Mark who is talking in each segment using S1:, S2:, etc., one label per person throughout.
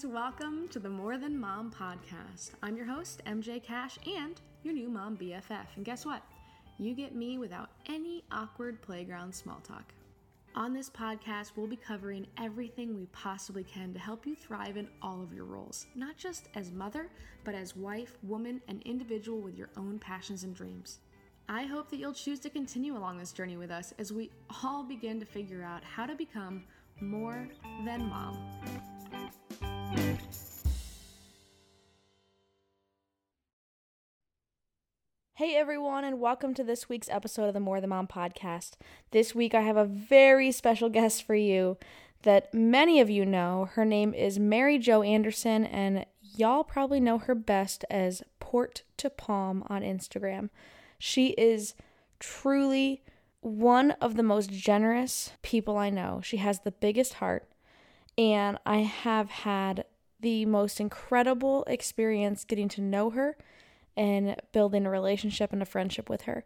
S1: guys, welcome to the More Than Mom podcast. I'm your host, MJ Cash, and your new mom BFF. And guess what? You get me without any awkward playground small talk. On this podcast, we'll be covering everything we possibly can to help you thrive in all of your roles, not just as mother, but as wife, woman, and individual with your own passions and dreams. I hope that you'll choose to continue along this journey with us as we all begin to figure out how to become more than mom.
S2: Hey everyone, and welcome to this week's episode of the More Than Mom podcast. This week I have a very special guest for you that many of you know. Her name is Mary Jo Anderson, and y'all probably know her best as Port to Palm on Instagram. She is truly one of the most generous people I know. She has the biggest heart, and I have had the most incredible experience getting to know her and building a relationship and a friendship with her.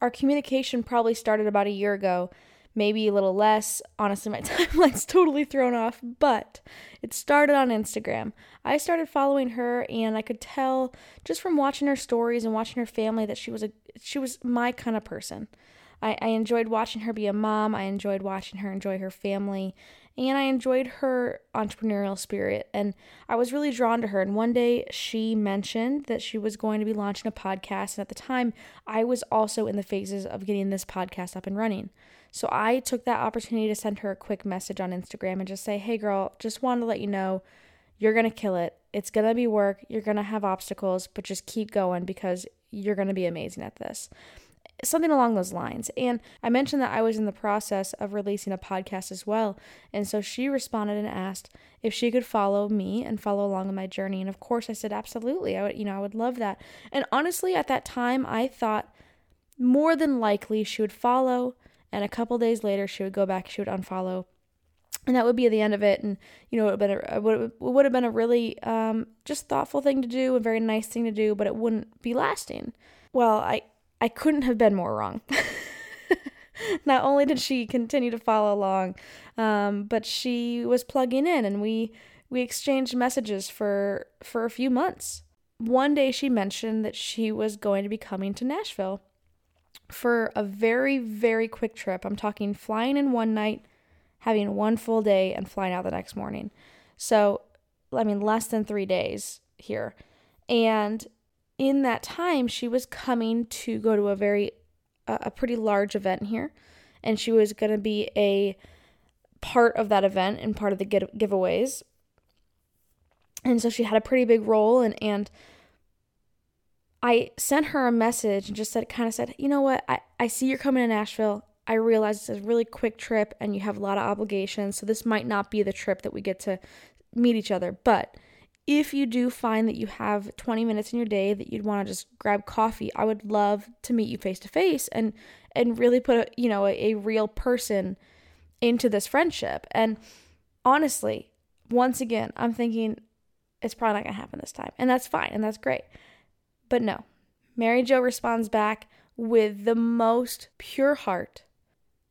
S2: Our communication probably started about a year ago, maybe a little less. Honestly, my timeline's totally thrown off, but it started on Instagram. I started following her and I could tell just from watching her stories and watching her family that she was a she was my kind of person. I, I enjoyed watching her be a mom. I enjoyed watching her enjoy her family. And I enjoyed her entrepreneurial spirit. And I was really drawn to her. And one day she mentioned that she was going to be launching a podcast. And at the time, I was also in the phases of getting this podcast up and running. So I took that opportunity to send her a quick message on Instagram and just say, hey, girl, just wanted to let you know you're going to kill it. It's going to be work. You're going to have obstacles, but just keep going because you're going to be amazing at this something along those lines. And I mentioned that I was in the process of releasing a podcast as well. And so she responded and asked if she could follow me and follow along on my journey. And of course I said absolutely. I would, you know, I would love that. And honestly, at that time I thought more than likely she would follow and a couple days later she would go back, she would unfollow. And that would be the end of it, and you know it would have been a, would, would have been a really um, just thoughtful thing to do, a very nice thing to do, but it wouldn't be lasting. Well, I I couldn't have been more wrong. Not only did she continue to follow along, um, but she was plugging in, and we we exchanged messages for for a few months. One day, she mentioned that she was going to be coming to Nashville for a very very quick trip. I'm talking flying in one night, having one full day, and flying out the next morning. So, I mean, less than three days here, and in that time, she was coming to go to a very, uh, a pretty large event here, and she was going to be a part of that event and part of the giveaways. And so she had a pretty big role, and and I sent her a message and just said, kind of said, you know what, I, I see you're coming to Nashville. I realize it's a really quick trip and you have a lot of obligations, so this might not be the trip that we get to meet each other, but if you do find that you have 20 minutes in your day that you'd want to just grab coffee, I would love to meet you face to face and and really put a, you know, a, a real person into this friendship. And honestly, once again, I'm thinking it's probably not going to happen this time. And that's fine and that's great. But no. Mary Jo responds back with the most pure heart.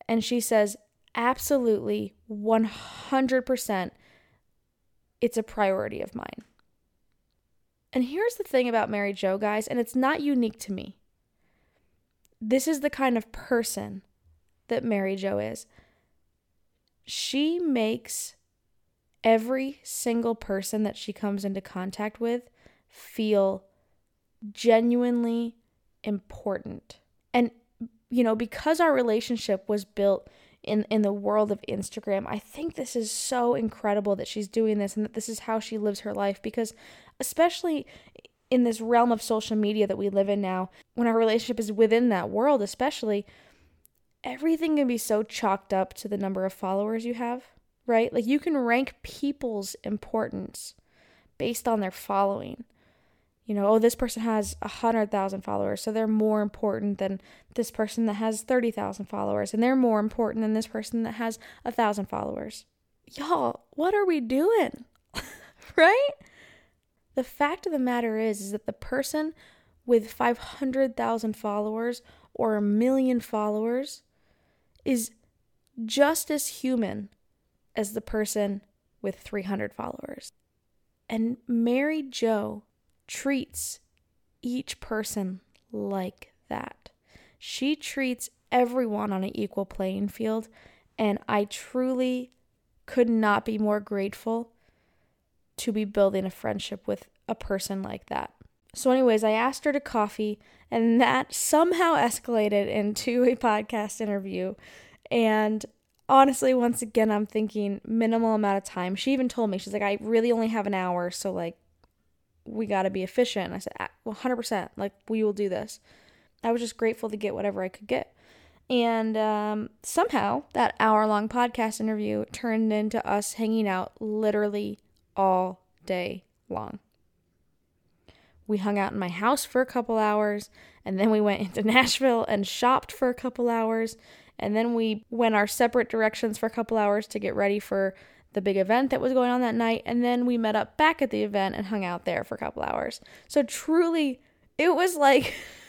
S2: And she says, absolutely 100% it's a priority of mine. And here's the thing about Mary Jo, guys, and it's not unique to me. This is the kind of person that Mary Jo is. She makes every single person that she comes into contact with feel genuinely important. And, you know, because our relationship was built in in the world of Instagram. I think this is so incredible that she's doing this and that this is how she lives her life because especially in this realm of social media that we live in now, when our relationship is within that world especially, everything can be so chalked up to the number of followers you have, right? Like you can rank people's importance based on their following you know, oh, this person has a 100,000 followers, so they're more important than this person that has 30,000 followers, and they're more important than this person that has a 1,000 followers. Y'all, what are we doing? right? The fact of the matter is is that the person with 500,000 followers or a million followers is just as human as the person with 300 followers. And Mary Jo treats each person like that. She treats everyone on an equal playing field. And I truly could not be more grateful to be building a friendship with a person like that. So, anyways, I asked her to coffee, and that somehow escalated into a podcast interview. And honestly, once again, I'm thinking minimal amount of time. She even told me, she's like, I really only have an hour, so like, we got to be efficient. I said, well, 100%, like, we will do this. I was just grateful to get whatever I could get. And um, somehow that hour long podcast interview turned into us hanging out literally all day long. We hung out in my house for a couple hours, and then we went into Nashville and shopped for a couple hours, and then we went our separate directions for a couple hours to get ready for the big event that was going on that night, and then we met up back at the event and hung out there for a couple hours. So truly, it was like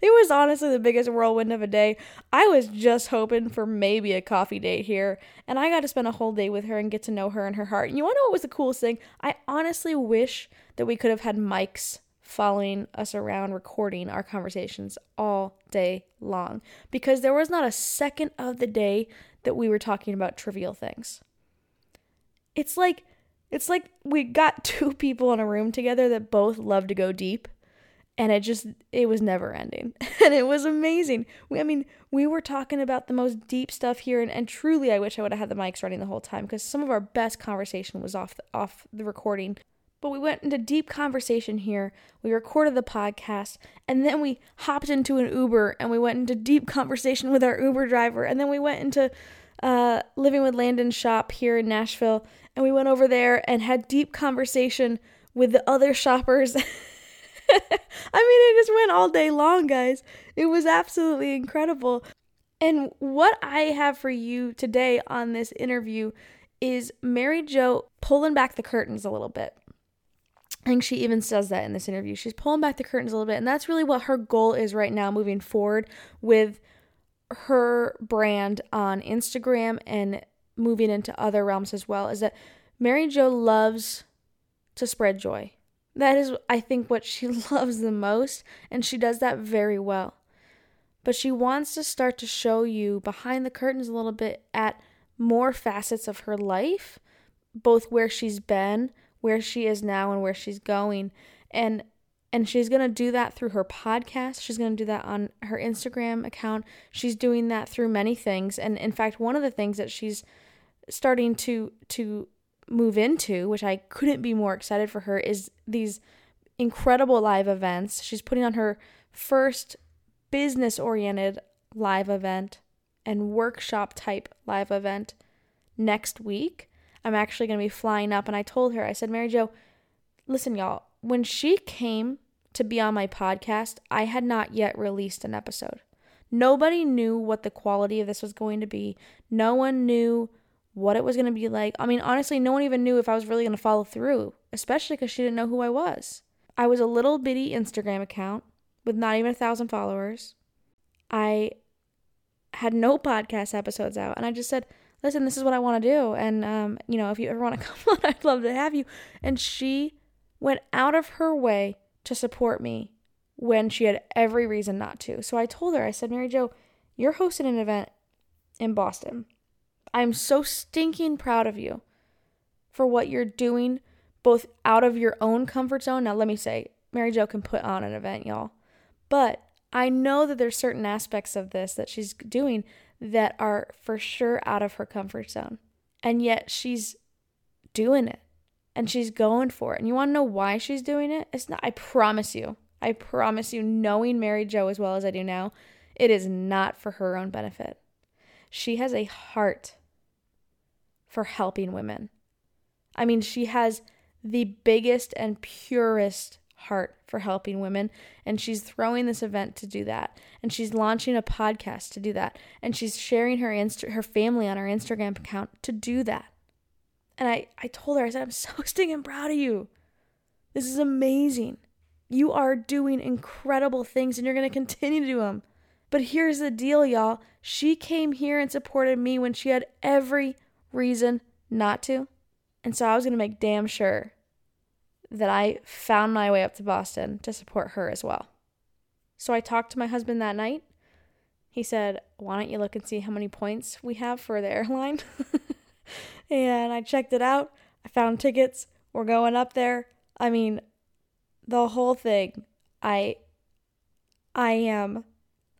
S2: it was honestly the biggest whirlwind of a day. I was just hoping for maybe a coffee date here, and I got to spend a whole day with her and get to know her and her heart. And you want to know what was the coolest thing? I honestly wish that we could have had mics following us around recording our conversations all day long because there was not a second of the day that we were talking about trivial things. It's like it's like we got two people in a room together that both love to go deep and it just it was never ending. And it was amazing. We, i mean we were talking about the most deep stuff here and, and truly i wish i would have had the mics running the whole time because some of our best conversation was off the, off the recording. But we went into deep conversation here. We recorded the podcast and then we hopped into an uber and we went into deep conversation with our uber driver and then we went into uh, living with Landyn's shop here in nashville and we went over there and had deep conversation with the other shoppers I mean, it just went all day long, guys. It was absolutely incredible. And what I have for you today on this interview is Mary Jo pulling back the curtains a little bit. I think she even says that in this interview. She's pulling back the curtains a little bit, and that's really what her goal is right now moving forward with her brand on Instagram and moving into other realms as well. Is that Mary Jo loves to spread joy. That is, I think, what she loves the most, and she does that very well. But she wants to start to show you behind the curtains a little bit at more facets of her life, both where she's been, where she is now, and where she's going. And and she's going to do that through her podcast. She's going to do that on her Instagram account. She's doing that through many things. And in fact, one of the things that she's starting to to move into, which I couldn't be more excited for her, is these incredible live events. She's putting on her first business oriented live event and workshop type live event next week. I'm actually going to be flying up. And I told her, I said, Mary Jo, listen, y'all, when she came to be on my podcast, I had not yet released an episode. Nobody knew what the quality of this was going to be. No one knew what it was going to be like. I mean, honestly, no one even knew if I was really going to follow through, especially because she didn't know who I was. I was a little bitty Instagram account with not even a thousand followers. I had no podcast episodes out, and I just said, listen, this is what I want to do. And, um, you know, if you ever want to come on, I'd love to have you. And she went out of her way to support me when she had every reason not to. So I told her, I said, Mary Jo, you're hosting an event in Boston. I'm so stinking proud of you for what you're doing, both out of your own comfort zone. Now, let me say, Mary Jo can put on an event, y'all. But I know that there's certain aspects of this that she's doing that are for sure out of her comfort zone. And yet she's doing it and she's going for it. And you want to know why she's doing it? It's not, I promise you, I promise you, knowing Mary Jo as well as I do now, it is not for her own benefit. She has a heart for helping women. I mean, she has the biggest and purest heart for helping women and she's throwing this event to do that and she's launching a podcast to do that and she's sharing her inst- her family on her Instagram account to do that. And I I told her I said I'm so stinking proud of you. This is amazing. You are doing incredible things and you're going to continue to do them. But here's the deal, y'all. She came here and supported me when she had every reason not to. And so I was going to make damn sure that I found my way up to Boston to support her as well. So I talked to my husband that night. He said, Why don't you look and see how many points we have for the airline? and I checked it out. I found tickets. We're going up there. I mean, the whole thing, I I am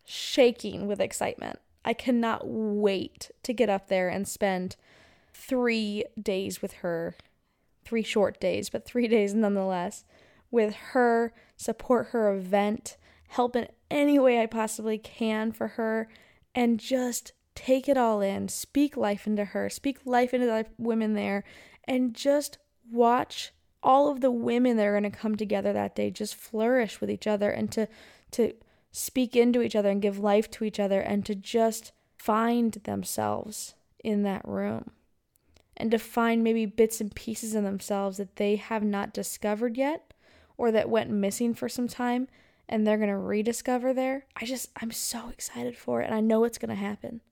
S2: shaking with excitement. I cannot wait to get up there and spend 3 days with her. 3 short days, but 3 days nonetheless with her, support her event, help in any way I possibly can for her and just take it all in, speak life into her, speak life into the women there and just watch all of the women that are going to come together that day just flourish with each other and to to speak into each other and give life to each other and to just find themselves in that room and to find maybe bits and pieces in themselves that they have not discovered yet or that went missing for some time and they're going to rediscover there. I just I'm so excited for it and I know it's going to happen.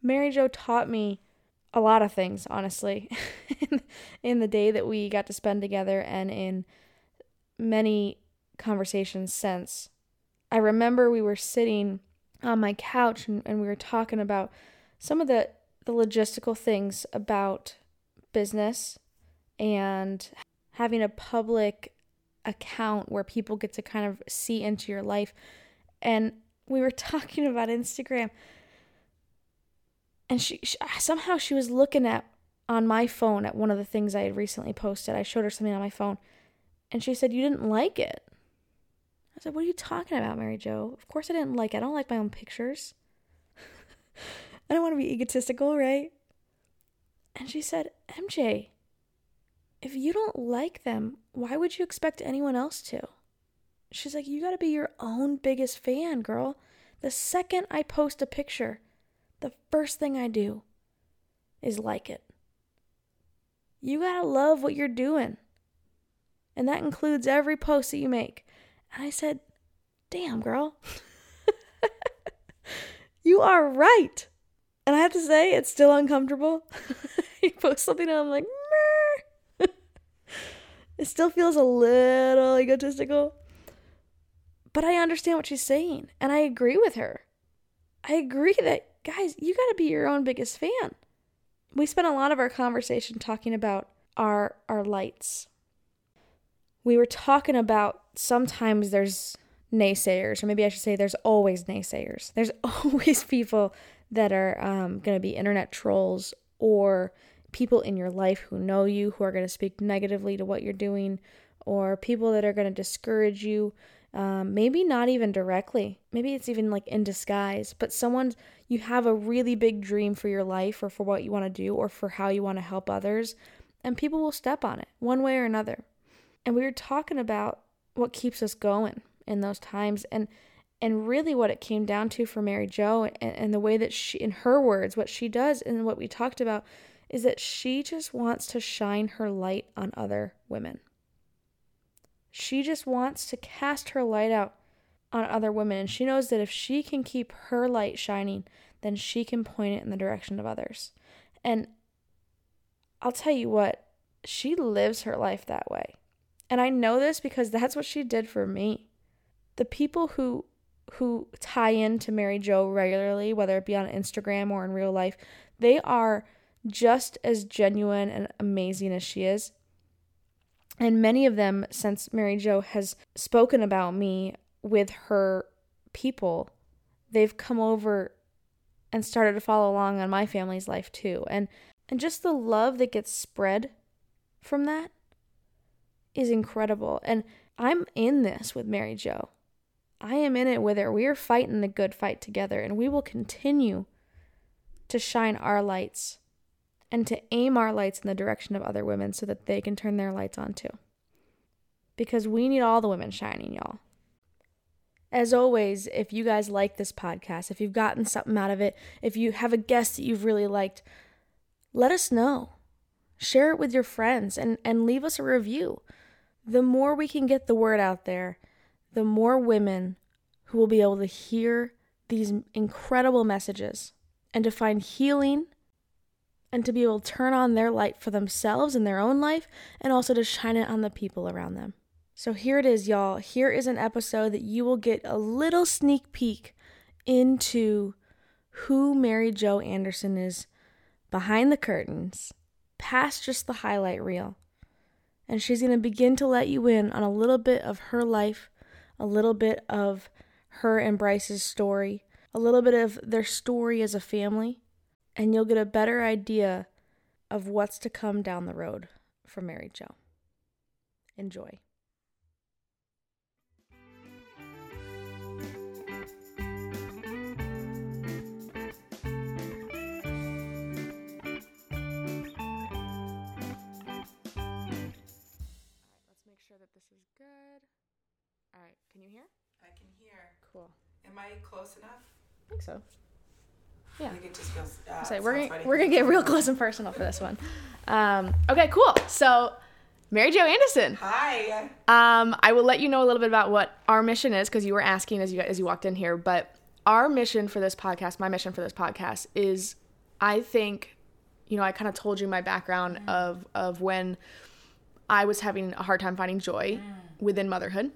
S2: Mary Jo taught me a lot of things, honestly, in the day that we got to spend together and in many conversations since. I remember we were sitting on my couch and, and we were talking about some of the, the logistical things about business and having a public account where people get to kind of see into your life. And we were talking about Instagram and she, she, somehow she was looking at on my phone at one of the things I had recently posted. I showed her something on my phone, and she said, "You didn't like it." I said, "What are you talking about, Mary Jo? Of course I didn't like it. I don't like my own pictures. I don't want to be egotistical, right?" And she said, "MJ, if you don't like them, why would you expect anyone else to?" She's like, "You got to be your own biggest fan, girl. The second I post a picture." the first thing I do is like it. You gotta love what you're doing. And that includes every post that you make. And I said, Damn, girl. you are right. And I have to say, it's still uncomfortable. you post something and I'm like, it still feels a little egotistical. But I understand what she's saying. And I agree with her. I agree that guys, you got to be your own biggest fan. We spent a lot of our conversation talking about our our lights. We were talking about sometimes there's naysayers, or maybe I should say there's always naysayers. There's always people that are um, going to be internet trolls or people in your life who know you who are going to speak negatively to what you're doing, or people that are going to discourage you um, maybe not even directly. Maybe it's even like in disguise, but someone, you have a really big dream for your life or for what you want to do or for how you want to help others, and people will step on it one way or another. And we were talking about what keeps us going in those times and and really what it came down to for Mary Jo and, and the way that she in her words what she does and what we talked about is that she just wants to shine her light on other women. She just wants to cast her light out on other women. And she knows that if she can keep her light shining, then she can point it in the direction of others. And I'll tell you what, she lives her life that way. And I know this because that's what she did for me. The people who who tie in to Mary Jo regularly, whether it be on Instagram or in real life, they are just as genuine and amazing as she is. And many of them, since Mary Jo has spoken about me with her people, they've come over and started to follow along on my family's life too. And and just the love that gets spread from that is incredible. And I'm in this with Mary Jo. I am in it with her. We are fighting the good fight together, and we will continue to shine our lights and to aim our lights in the direction of other women so that they can turn their lights on too. Because we need all the women shining, y'all. As always, if you guys like this podcast, if you've gotten something out of it, if you have a guest that you've really liked, let us know. Share it with your friends and, and leave us a review. The more we can get the word out there, the more women who will be able to hear these incredible messages and to find healing
S1: and to be able to turn on their light for themselves in their own life and also to shine it on the people around them. So here it is, y'all. Here is an episode that you will get a little sneak peek into who Mary Jo Anderson is behind the curtains, past just the highlight reel. And she's going to begin to let you in on a little bit of her life, a little bit of her and Bryce's story, a little bit of their story as a family, and you'll get a better idea of what's to come down the road for Mary Jo. Enjoy. Can you hear?
S3: I can hear.
S1: Cool.
S3: Am I close enough?
S1: I think so.
S3: I
S1: Yeah.
S3: think it just feels. Uh,
S1: So we're gonna,
S3: funny.
S1: we're gonna get real close and personal for this one. Um, okay, cool. So, Mary Jo Anderson.
S3: Hi.
S1: Um, I will let you know a little bit about what our mission is because you were asking as you as you walked in here. But our mission for this podcast, my mission for this podcast, is I think, you know, I kind of told you my background of of when I was having a hard time finding joy within motherhood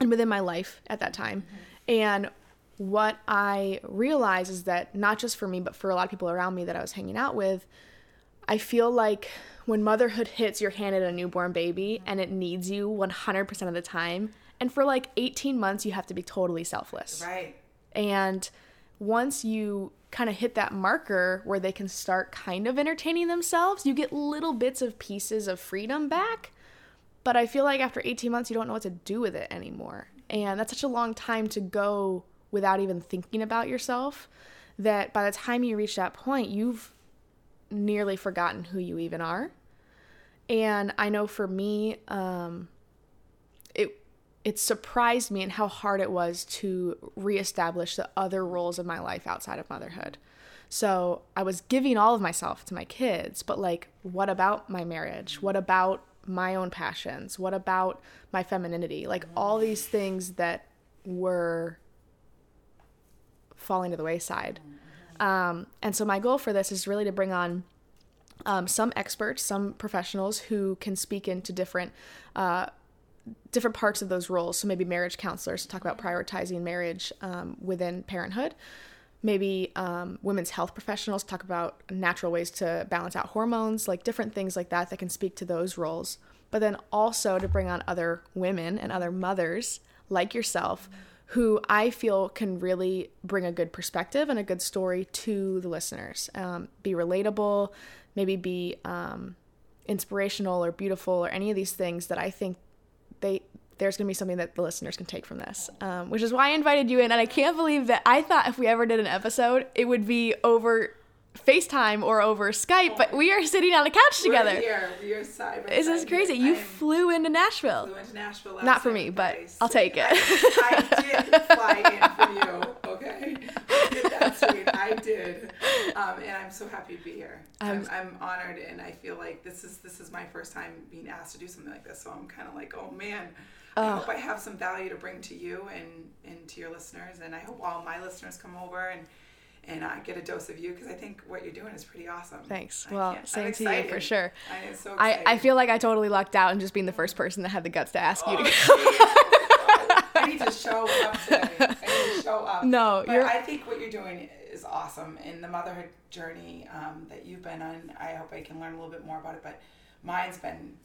S1: and within my life at that time, and what I realized is that not just for me, but for a lot of people around me that I was hanging out with, I feel like when motherhood hits, you're handed a newborn baby and it needs you 100% of the time. And for like 18 months, you have to be totally selfless.
S3: Right.
S1: And once you kind of hit that marker where they can start kind of entertaining themselves, you get little bits of pieces of freedom back. But I feel like after 18 months, you don't know what to do with it anymore. And that's such a long time to go without even thinking about yourself that by the time you reach that point, you've nearly forgotten who you even are. And I know for me, um, it it surprised me and how hard it was to reestablish the other roles of my life outside of motherhood. So I was giving all of myself to my kids, but like, what about my marriage? What about my own passions? What about my femininity? Like all these things that were falling to the wayside. Um, and so my goal for this is really to bring on um, some experts, some professionals who can speak into different uh, different parts of those roles. So maybe marriage counselors to talk about prioritizing marriage um, within parenthood. Maybe um, women's health professionals talk about natural ways to balance out hormones, like different things like that that can speak to those roles. But then also to bring on other women and other mothers like yourself who I feel can really bring a good perspective and a good story to the listeners. Um, be relatable, maybe be um, inspirational or beautiful or any of these things that I think they there's going to be something that the listeners can take from this, um, which is why I invited you in. And I can't believe that I thought if we ever did an episode, it would be over FaceTime or over Skype, but we are sitting on a couch together.
S3: We're here. We are side by
S1: This is crazy.
S3: here.
S1: You flew into Nashville.
S3: flew into Nashville
S1: Not for me, but. I'll take it.
S3: I, I did fly in for you. Okay, get that straight. I did, um, and I'm so happy to be here. I'm, I'm honored, and I feel like this is this is my first time being asked to do something like this. So I'm kind of like, oh man. I hope I have some value to bring to you and, and to your listeners, and I hope all my listeners come over and and uh, get a dose of you because I think what you're doing is pretty awesome.
S1: Thanks.
S3: I
S1: Well, same to you for sure.
S3: I am so
S1: I,
S3: excited.
S1: I feel like I totally lucked out in just being the first person that had the guts to ask you to go.
S3: Oh, I need to show up today. I need to show up.
S1: No,
S3: but
S1: you're-
S3: I think what you're doing is awesome, and the motherhood journey um, that you've been on. I hope I can learn a little bit more about it. But mine's been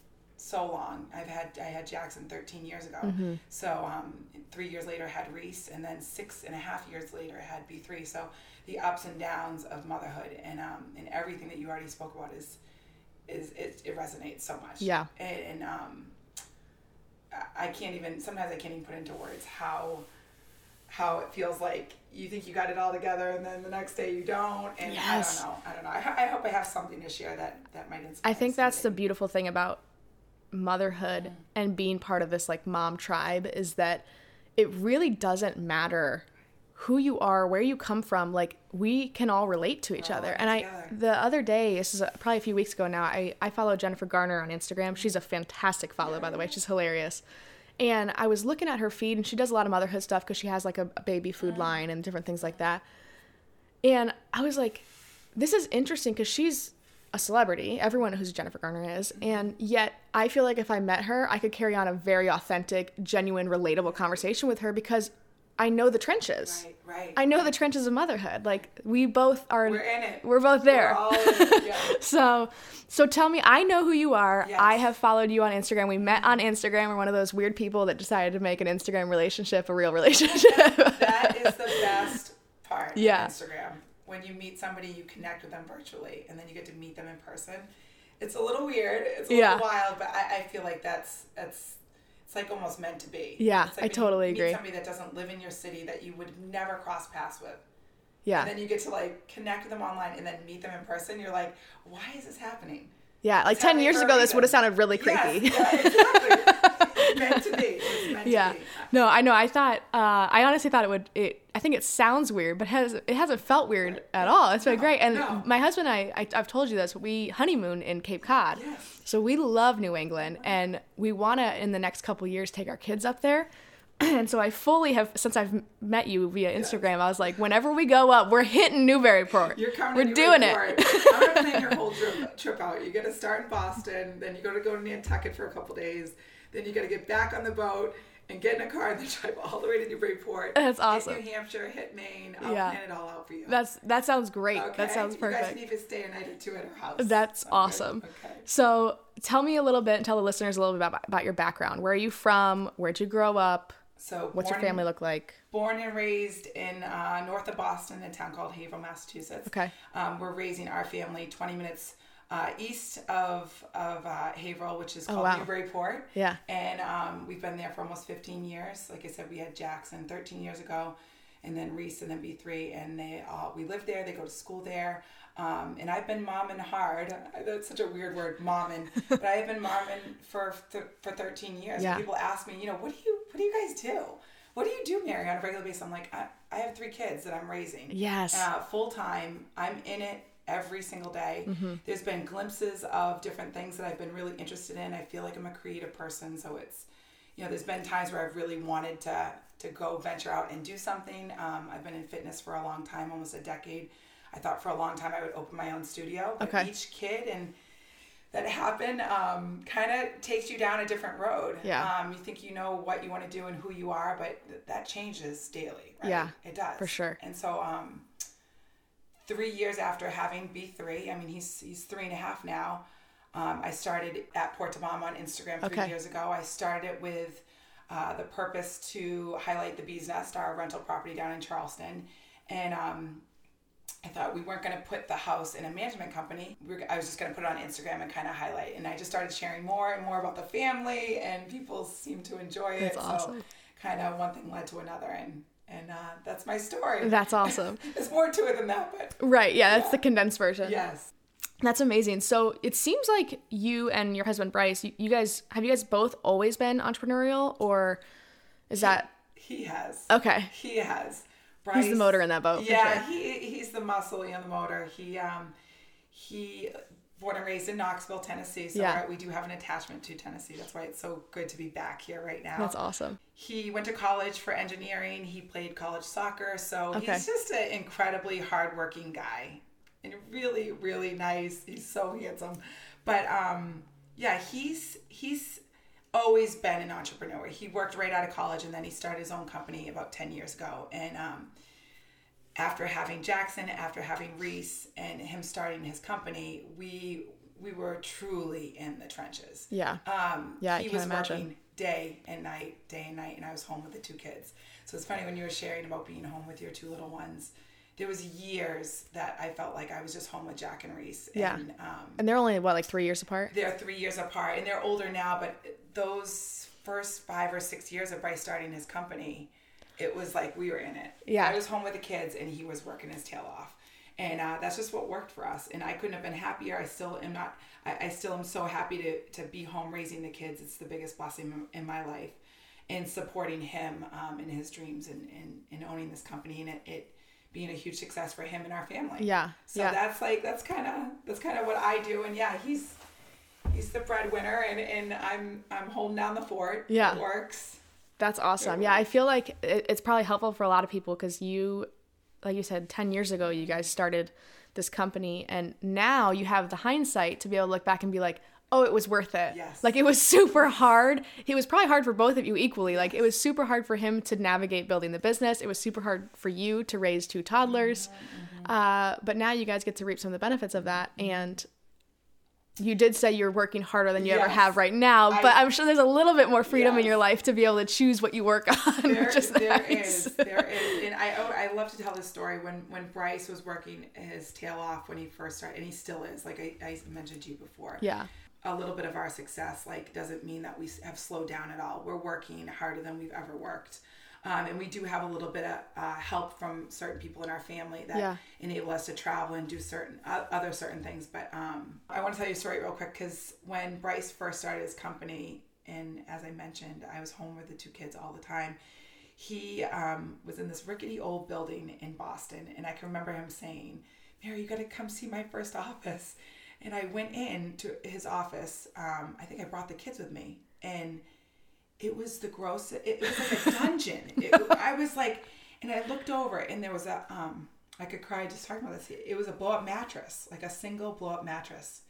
S3: so long. I've had I had Jackson 13 years ago.
S1: Mm-hmm.
S3: So um, three years later, I had Reese, and then six and a half years later, I had B3. So the ups and downs of motherhood, and um, and everything that you already spoke about is is it, it resonates so much.
S1: Yeah.
S3: And, and um, I- I can't even. Sometimes I can't even put into words how how it feels like you think you got it all together, and then the next day you don't. And
S1: Yes.
S3: I don't know. I don't know. I, I hope I have something to share that that might inspire.
S1: I think that's the beautiful thing about motherhood and being part of this like mom tribe is that it really doesn't matter who you are, where you come from, like we can all relate to each
S3: all
S1: other. And I the other day, this is uh, probably a few weeks ago now, I I follow Jennifer Garner on Instagram. She's a fantastic follow by the way. She's hilarious. And I was looking at her feed and she does a lot of motherhood stuff because she has like a, a baby food line and different things like that. And I was like, this is interesting because she's a celebrity. Everyone knows who Jennifer Garner is. Mm-hmm. And yet, I feel like if I met her, I could carry on a very authentic, genuine, relatable conversation with her because I know the trenches.
S3: Right, right.
S1: I know the trenches of motherhood. Like we both are.
S3: We're in it.
S1: We're both there.
S3: We're it. Yeah.
S1: so, so tell me. I know who you are.
S3: Yes.
S1: I have followed you on Instagram. We met on Instagram. We're one of those weird people that decided to make an Instagram relationship a real relationship.
S3: that is the best part
S1: Yeah.
S3: of Instagram. When you meet somebody, you connect with them virtually, and then you get to meet them in person. It's a little weird. It's a
S1: Yeah.
S3: little wild, but I, I feel like that's that's it's like almost meant to be.
S1: Yeah, I
S3: like you
S1: totally
S3: meet
S1: agree.
S3: Somebody that doesn't live in your city that you would never cross paths with.
S1: yeah.
S3: And then you get to like connect with them online and then meet them in person. You're like, why is this happening?
S1: Yeah. Like
S3: It's
S1: 10 years ago, this would have sounded really creepy.
S3: Yes, yeah, exactly. meant to be. Meant
S1: yeah
S3: to be.
S1: no i know i thought uh, i honestly thought it would it i think it sounds weird but has it hasn't felt weird at all it's been
S3: No,
S1: great and
S3: no.
S1: my husband and I, I i've told you this we honeymoon in cape cod
S3: Yes.
S1: so we love new england and we want to in the next couple years take our kids up there and so I fully have since I've met you via Instagram. I was like, whenever we go up, we're hitting Newburyport.
S3: You're coming.
S1: We're doing
S3: Newburyport.
S1: it.
S3: I'm gonna plan your whole trip, trip out. You got to start in Boston, then you got to go to Nantucket for a couple days, then you got to get back on the boat and get in a car and then drive all the way to Newburyport.
S1: That's awesome.
S3: Hit New Hampshire, hit Maine. I'll
S1: Yeah.
S3: plan it all out for you.
S1: That's that sounds great.
S3: okay.
S1: That sounds perfect.
S3: You guys can even stay a night or two at our house.
S1: That's
S3: Okay,
S1: awesome.
S3: Okay.
S1: So tell me a little bit, tell the listeners a little bit about, about your background. Where are you from? Where'd you grow up?
S3: So
S1: What's your family look like?
S3: Born and raised in uh, north of Boston, in a town called Haverhill, Massachusetts.
S1: Okay.
S3: Um, we're raising our family 20 minutes uh, east of of uh, Haverhill, which is called
S1: Oh, wow.
S3: Newburyport.
S1: Yeah.
S3: And um, we've been there for almost 15 years. Like I said, we had Jackson 13 years ago, and then Reese, and then B3, and they all we live there. They go to school there. Um, and I've been momming hard. That's such a weird word, momming. but I have been momming for th- for 13 years.
S1: Yeah.
S3: People ask me, you know, what do you what do you guys do? What do you do, Mary, on a regular basis? I'm like, I, I have three kids that I'm raising.
S1: Yes.
S3: Uh, full time. I'm in it every single day.
S1: Mm-hmm.
S3: There's been glimpses of different things that I've been really interested in. I feel like I'm a creative person, so it's, you know, there's been times where I've really wanted to to go venture out and do something. Um, I've been in fitness for a long time, almost a decade. I thought for a long time I would open my own studio, but
S1: Okay.
S3: each kid and that happened um, kind of takes you down a different road.
S1: Yeah.
S3: Um, you think you know what you want to do and who you are, but th- that changes daily. Right?
S1: Yeah,
S3: it does
S1: for sure.
S3: And so, um, three years after having B three, I mean, he's he's three and a half now. Um, I started at Portamom on Instagram three
S1: Okay.
S3: years ago. I started it with uh, the purpose to highlight the Bees Nest, our rental property down in Charleston, and um, I thought we weren't going to put the house in a management company. We were, I was just going to put it on Instagram and kind of highlight. And I just started sharing more and more about the family, and people seemed to enjoy it.
S1: That's awesome.
S3: So kind of one thing led to another, and and uh, that's my story.
S1: That's awesome.
S3: There's more to it than that, but
S1: right. Yeah, that's the condensed version.
S3: yes.
S1: That's amazing. So it seems like you and your husband Bryce, you, you guys have you guys both always been entrepreneurial, or is that
S3: He has.
S1: okay?
S3: He has.
S1: Bryce, he's the motor in that boat.
S3: Yeah,
S1: sure.
S3: he he's the muscle in the motor. He um he born and raised in Knoxville, Tennessee. So
S1: Yeah.
S3: we're- do have an attachment to Tennessee. That's why it's so good to be back here right now.
S1: That's awesome.
S3: He went to college for engineering. He played college soccer. So
S1: Okay.
S3: he's just an incredibly hardworking guy and really, really nice. He's so handsome. But um, yeah, he's he's always been an entrepreneur. He worked right out of college and then he started his own company about 10 years ago. And um, after having Jackson, after having Reese, and him starting his company, we we were truly in the trenches.
S1: Yeah.
S3: Um,
S1: Yeah,
S3: he
S1: can
S3: was
S1: imagine.
S3: working day and night, day and night, and I was home with the two kids. So it's funny when you were sharing about being home with your two little ones. There was years that I felt like I was just home with Jack and Reese.
S1: Yeah.
S3: And, um,
S1: And they're only what like three years apart.
S3: they're three years apart, and they're older now. But those first five or six years of Bryce starting his company, it was like we were in it.
S1: Yeah.
S3: I was home with the kids, and he was working his tail off, and uh, that's just what worked for us. And I couldn't have been happier. I still am not. I, I still am so happy to to be home raising the kids. It's the biggest blessing in, my life, and supporting him um, in his dreams and, and and owning this company and it. it being a huge success for him and our family.
S1: Yeah,
S3: So
S1: yeah.
S3: that's like that's kind of that's kind of what I do. And yeah, he's he's the breadwinner, and and I'm I'm holding down the fort.
S1: Yeah.
S3: it works.
S1: That's awesome. Yeah, I feel like it, it's probably helpful for a lot of people because you, like you said, 10 years ago, you guys started this company and now you have the hindsight to be able to look back and be like oh it was worth it.
S3: Yes.
S1: like it was super hard. It was probably hard for both of you equally. Like it was super hard for him to navigate building the business. It was super hard for you to raise two toddlers. Mm-hmm. Mm-hmm. Uh, but now you guys get to reap some of the benefits of that mm-hmm. and you did say you're working harder than you ever have right now,
S3: I-
S1: but I'm sure there's a little bit more freedom in your life to be able to choose what you work on.
S3: There,
S1: which
S3: there
S1: nice.
S3: is, there is, and I, oh, I love to tell this story. When when Bryce was working his tail off when he first started, and he still is. Like I, I mentioned to you before.
S1: Yeah.
S3: A little bit of our success like doesn't mean that we have slowed down at all. We're working harder than we've ever worked. Um, and we do have a little bit of uh, help from certain people in our family that
S1: Yeah.
S3: enable us to travel and do certain uh, other certain things. But um, I want to tell you a story real quick because when Bryce first started his company, and as I mentioned, I was home with the two kids all the time. He um, was in this rickety old building in Boston, and I can remember him saying, "Mary, you got to come see my first office." And I went in to his office. Um, I think I brought the kids with me, and it was the gross. It, was like a dungeon. it, I was like, and I looked over, and there was a. Um, I could cry just talking about this. It was a blow up mattress, like a single blow up mattress,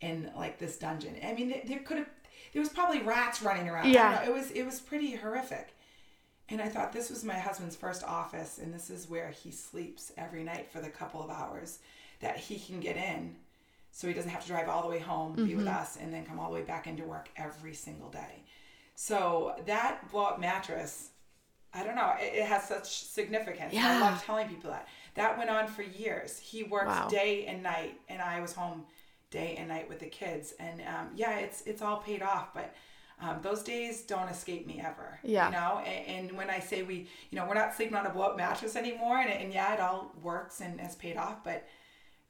S3: in like this dungeon. I mean, there, there could have. There was probably rats running around.
S1: Yeah.
S3: It was. It was pretty horrific. And I thought this was my husband's first office, and this is where he sleeps every night for the couple of hours that he can get in so he doesn't have to drive all the way home, be
S1: Mm-hmm.
S3: with us, and then come all the way back into work every single day. So that blow up mattress, I don't know, it, it has such significance.
S1: Yeah.
S3: I love telling people that. That went on for years. He worked
S1: Wow.
S3: day and night, and I was home day and night with the kids. And um, yeah, it's it's all paid off, but. Um, those days don't escape me ever.
S1: Yeah.
S3: You know, and, and when I say we, you know, we're not sleeping on a blow up mattress anymore, and, and yeah, it all works and has paid off, but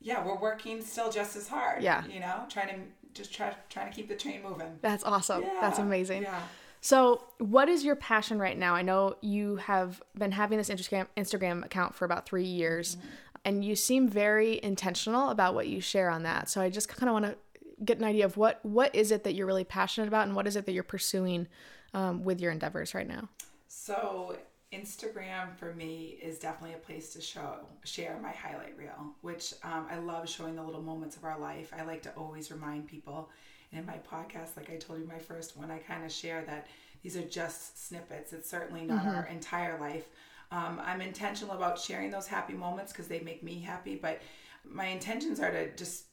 S3: yeah, we're working still just as hard.
S1: Yeah.
S3: You know, trying to just try trying to keep the train moving.
S1: That's awesome. That's amazing.
S3: Yeah.
S1: So, what is your passion right now? I know you have been having this Instagram Instagram account for about three years,
S3: Mm-hmm.
S1: and you seem very intentional about what you share on that. So, I just kind of want to get an idea of what what is it that you're really passionate about, and what is it that you're pursuing um, with your endeavors right now.
S3: So Instagram for me is definitely a place to show share my highlight reel, which um, I love showing the little moments of our life. I like to always remind people in my podcast, like I told you, my first one, I kind of share that these are just snippets. It's certainly not our entire life. Um, I'm intentional about sharing those happy moments because they make me happy, but my intentions are to just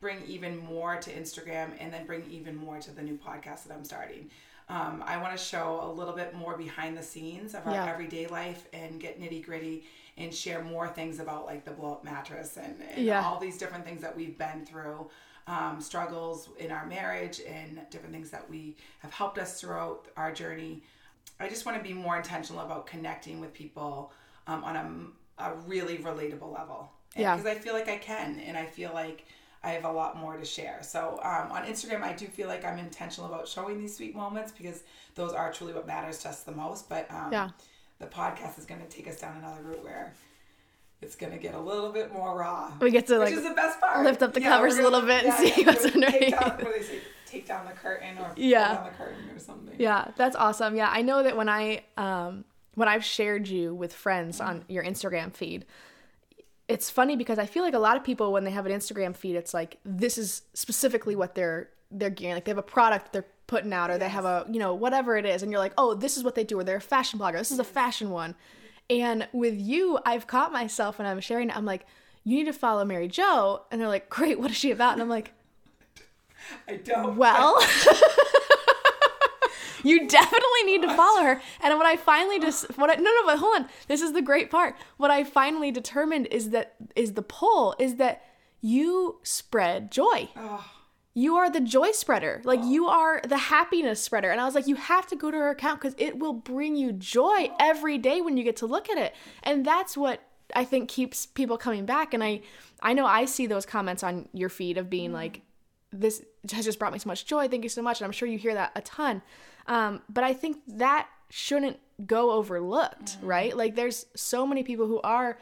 S3: bring even more to Instagram and then bring even more to the new podcast that I'm starting. Um, I want to show a little bit more behind the scenes of our
S1: Yeah.
S3: everyday life and get nitty gritty and share more things about like the blow up mattress and, and
S1: Yeah.
S3: all these different things that we've been through, um, struggles in our marriage and different things that we have helped us throughout our journey. I just want to be more intentional about connecting with people um, on a, a really relatable level.
S1: Yeah.
S3: Because I feel like I can, and I feel like I have a lot more to share. So um, on Instagram, I do feel like I'm intentional about showing these sweet moments because those are truly what matters to us the most. But um,
S1: Yeah.
S3: the podcast is going to take us down another route where it's to get a little bit more raw.
S1: We get to,
S3: which
S1: like,
S3: is the best part.
S1: lift up the
S3: Yeah,
S1: covers
S3: we're
S1: a little
S3: gonna-
S1: bit and
S3: yeah,
S1: see
S3: yeah,
S1: what's
S3: gonna take
S1: underneath.
S3: down- what do they say? Take down the curtain or
S1: Yeah.
S3: down the curtain or something.
S1: Yeah, that's awesome. Yeah, I know that when I um when I've shared you with friends on your Instagram feed, it's funny because I feel like a lot of people when they have an Instagram feed, it's like this is specifically what they're they're gearing. Like they have a product they're putting out, or they have a you know whatever it is, and you're like, oh, this is what they do, or they're a fashion blogger. This is a fashion one. And with you, I've caught myself when I'm sharing it. I'm like, you need to follow Mary Jo, and they're like, great, what is she about? And I'm like,
S3: I don't.
S1: well, you definitely need to follow her. And what I finally just what I no no but hold on. This is the great part. What I finally determined is that is the pull is that you spread joy.
S3: Oh,
S1: You are the joy spreader. Like you are the happiness spreader. And I was like, you have to go to her account because it will bring you joy every day when you get to look at it. And that's what I think keeps people coming back. And I I know I see those comments on your feed of being like, this has just brought me so much joy. Thank you so much. And I'm sure you hear that a ton. Um, but I think that shouldn't go overlooked, right? Like there's so many people who are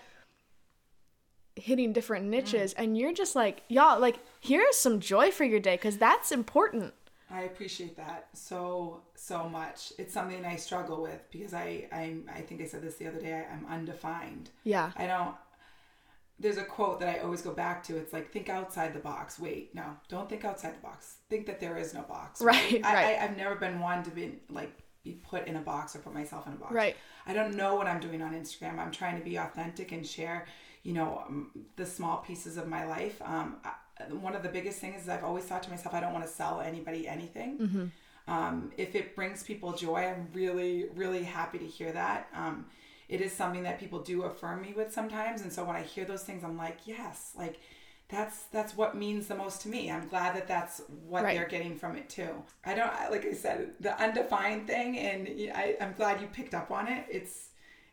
S1: hitting different niches mm. and you're just like y'all like here's some joy for your day because that's important
S3: I appreciate that so so much. It's something I struggle with because I I'm I think I said this the other day. I, I'm undefined.
S1: yeah
S3: I don't. there's a quote that I always go back to. It's like think outside the box. Wait, no, don't think outside the box. Think that there is no box.
S1: Right,
S3: I,
S1: right.
S3: I, I've never been one to be like be put in a box or put myself in a box.
S1: Right.
S3: I don't know what I'm doing on Instagram. I'm trying to be authentic and share, you know, um, the small pieces of my life. Um, I, one of the biggest things is I've always thought to myself, I don't want to sell anybody anything.
S1: Mm-hmm.
S3: Um, if it brings people joy, I'm really, really happy to hear that. Um, it is something that people do affirm me with sometimes, and so when I hear those things, I'm like, yes, like that's that's what means the most to me. I'm glad that that's what
S1: Right.
S3: they're getting from it too. I don't like I said the undefined thing, and I, I'm glad you picked up on it. It's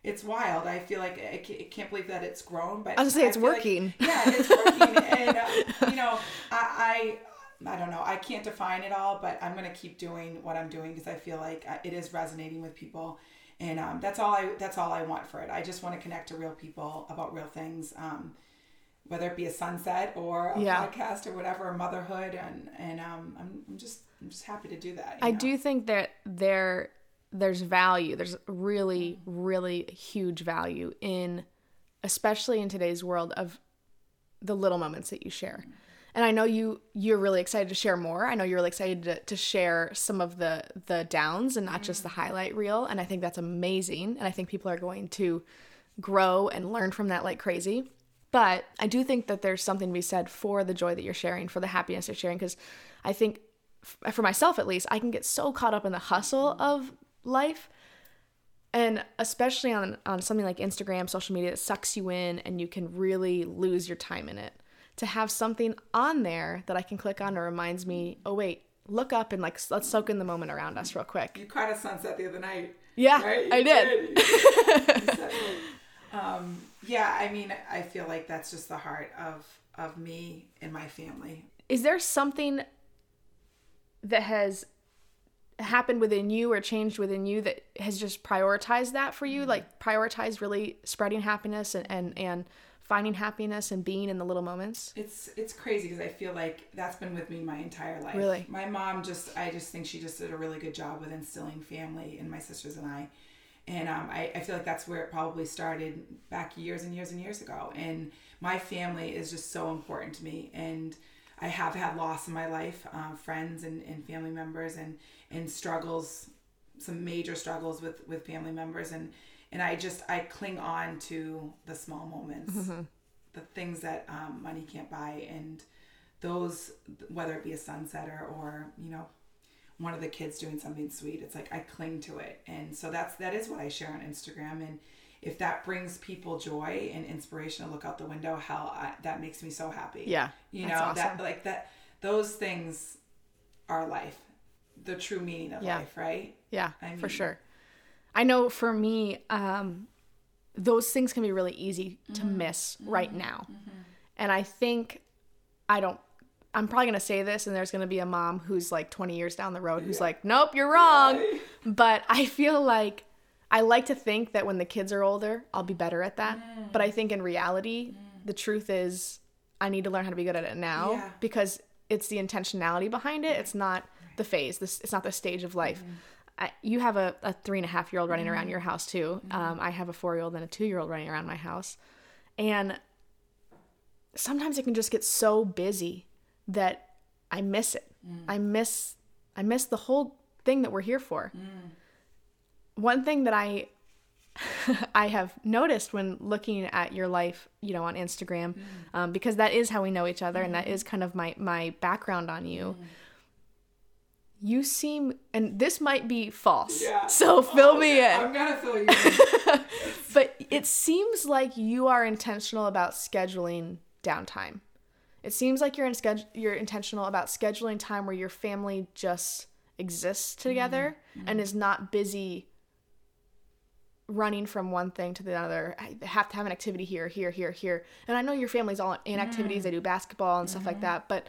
S3: it's wild. I feel like I can't believe that it's grown, but
S1: I was gonna say, it's
S3: feel like-
S1: working.
S3: yeah, it's working, and uh, you know, I, I I don't know. I can't define it all, but I'm gonna keep doing what I'm doing because I feel like uh, it is resonating with people, and um, that's all I that's all I want for it. I just want to connect to real people about real things. Um, whether it be a sunset or a
S1: Yeah.
S3: podcast or whatever, motherhood, and and um, I'm, I'm just I'm just happy to do that.
S1: I
S3: know?
S1: do think that there there's value. There's really really huge value in especially in today's world of the little moments that you share. Mm-hmm. And I know you you're really excited to share more. I know you're really excited to, to share some of the the downs and not just the mm-hmm. highlight reel. And I think that's amazing. And I think people are going to grow and learn from that like crazy. But I do think that there's something to be said for the joy that you're sharing, for the happiness you're sharing, because I think for myself at least, I can get so caught up in the hustle of life. And especially on, on something like Instagram, social media, that sucks you in and you can really lose your time in it. To have something on there that I can click on that reminds me, oh, wait, look up and like, let's soak in the moment around us real quick.
S3: You caught a sunset the other night.
S1: Yeah,
S3: right?
S1: I did.
S3: You You said it. um, yeah, I mean, I feel like that's just the heart of of me and my family.
S1: is there something that has happened within you or changed within you that has just prioritized that for you like prioritized really spreading happiness and and, and finding happiness and being in the little moments
S3: It's it's crazy because I feel like that's been with me my entire life.
S1: Really?
S3: my mom just I just think she just did a really good job with instilling family in my sisters and I, and um, I I feel like that's where it probably started back years and years and years ago. And my family is just so important to me, and I have had loss in my life, um, friends and, and family members, and and struggles, some major struggles with with family members, and and I just I cling on to the small moments the things that um, money can't buy. And those whether it be a sunsetter or you know one of the kids doing something sweet it's like i cling to it. And so that's that is what i share on instagram. And if that brings people joy and inspiration to look out the window hell I, that makes me so happy.
S1: Yeah,
S3: you know
S1: that's
S3: that like that those things are life the true meaning of
S1: Yeah.
S3: life right?
S1: Yeah
S3: I
S1: for sure. I know for me um those things can be really easy to mm-hmm. miss mm-hmm. right now. Mm-hmm. And i think i don't i'm probably going to say this and there's going to be a mom who's like 20 years down the road who's like nope you're wrong. But i feel like i like to think that when the kids are older i'll be better at that. Mm. But i think in reality mm. the truth is i need to learn how to be good at it now
S3: Yeah.
S1: because it's the intentionality behind it. It's not the phase this it's not the stage of life. Mm-hmm. I, you have a, a three and a half year old running around mm-hmm. your house too. Mm-hmm. Um, i have a four year old and a two year old running around my house. And sometimes it can just get so busy that I miss it. Mm. I miss I miss the whole thing that we're here for. One thing that I I have noticed when looking at your life, you know, on Instagram, mm. um, because that is how we know each other, and that mm. is kind of my my background on you. Mm. You seem, and this might be false,
S3: Yeah.
S1: so fill me in.
S3: I'm gonna fill you in.
S1: But it seems like you are intentional about scheduling downtime. It seems like you're in schedule you're intentional about scheduling time where your family just exists together and is not busy running from one thing to the other. I have to have an activity here, here, here, here. And I know your family's all in activities, they do mm. basketball and stuff like mm-hmm. that, but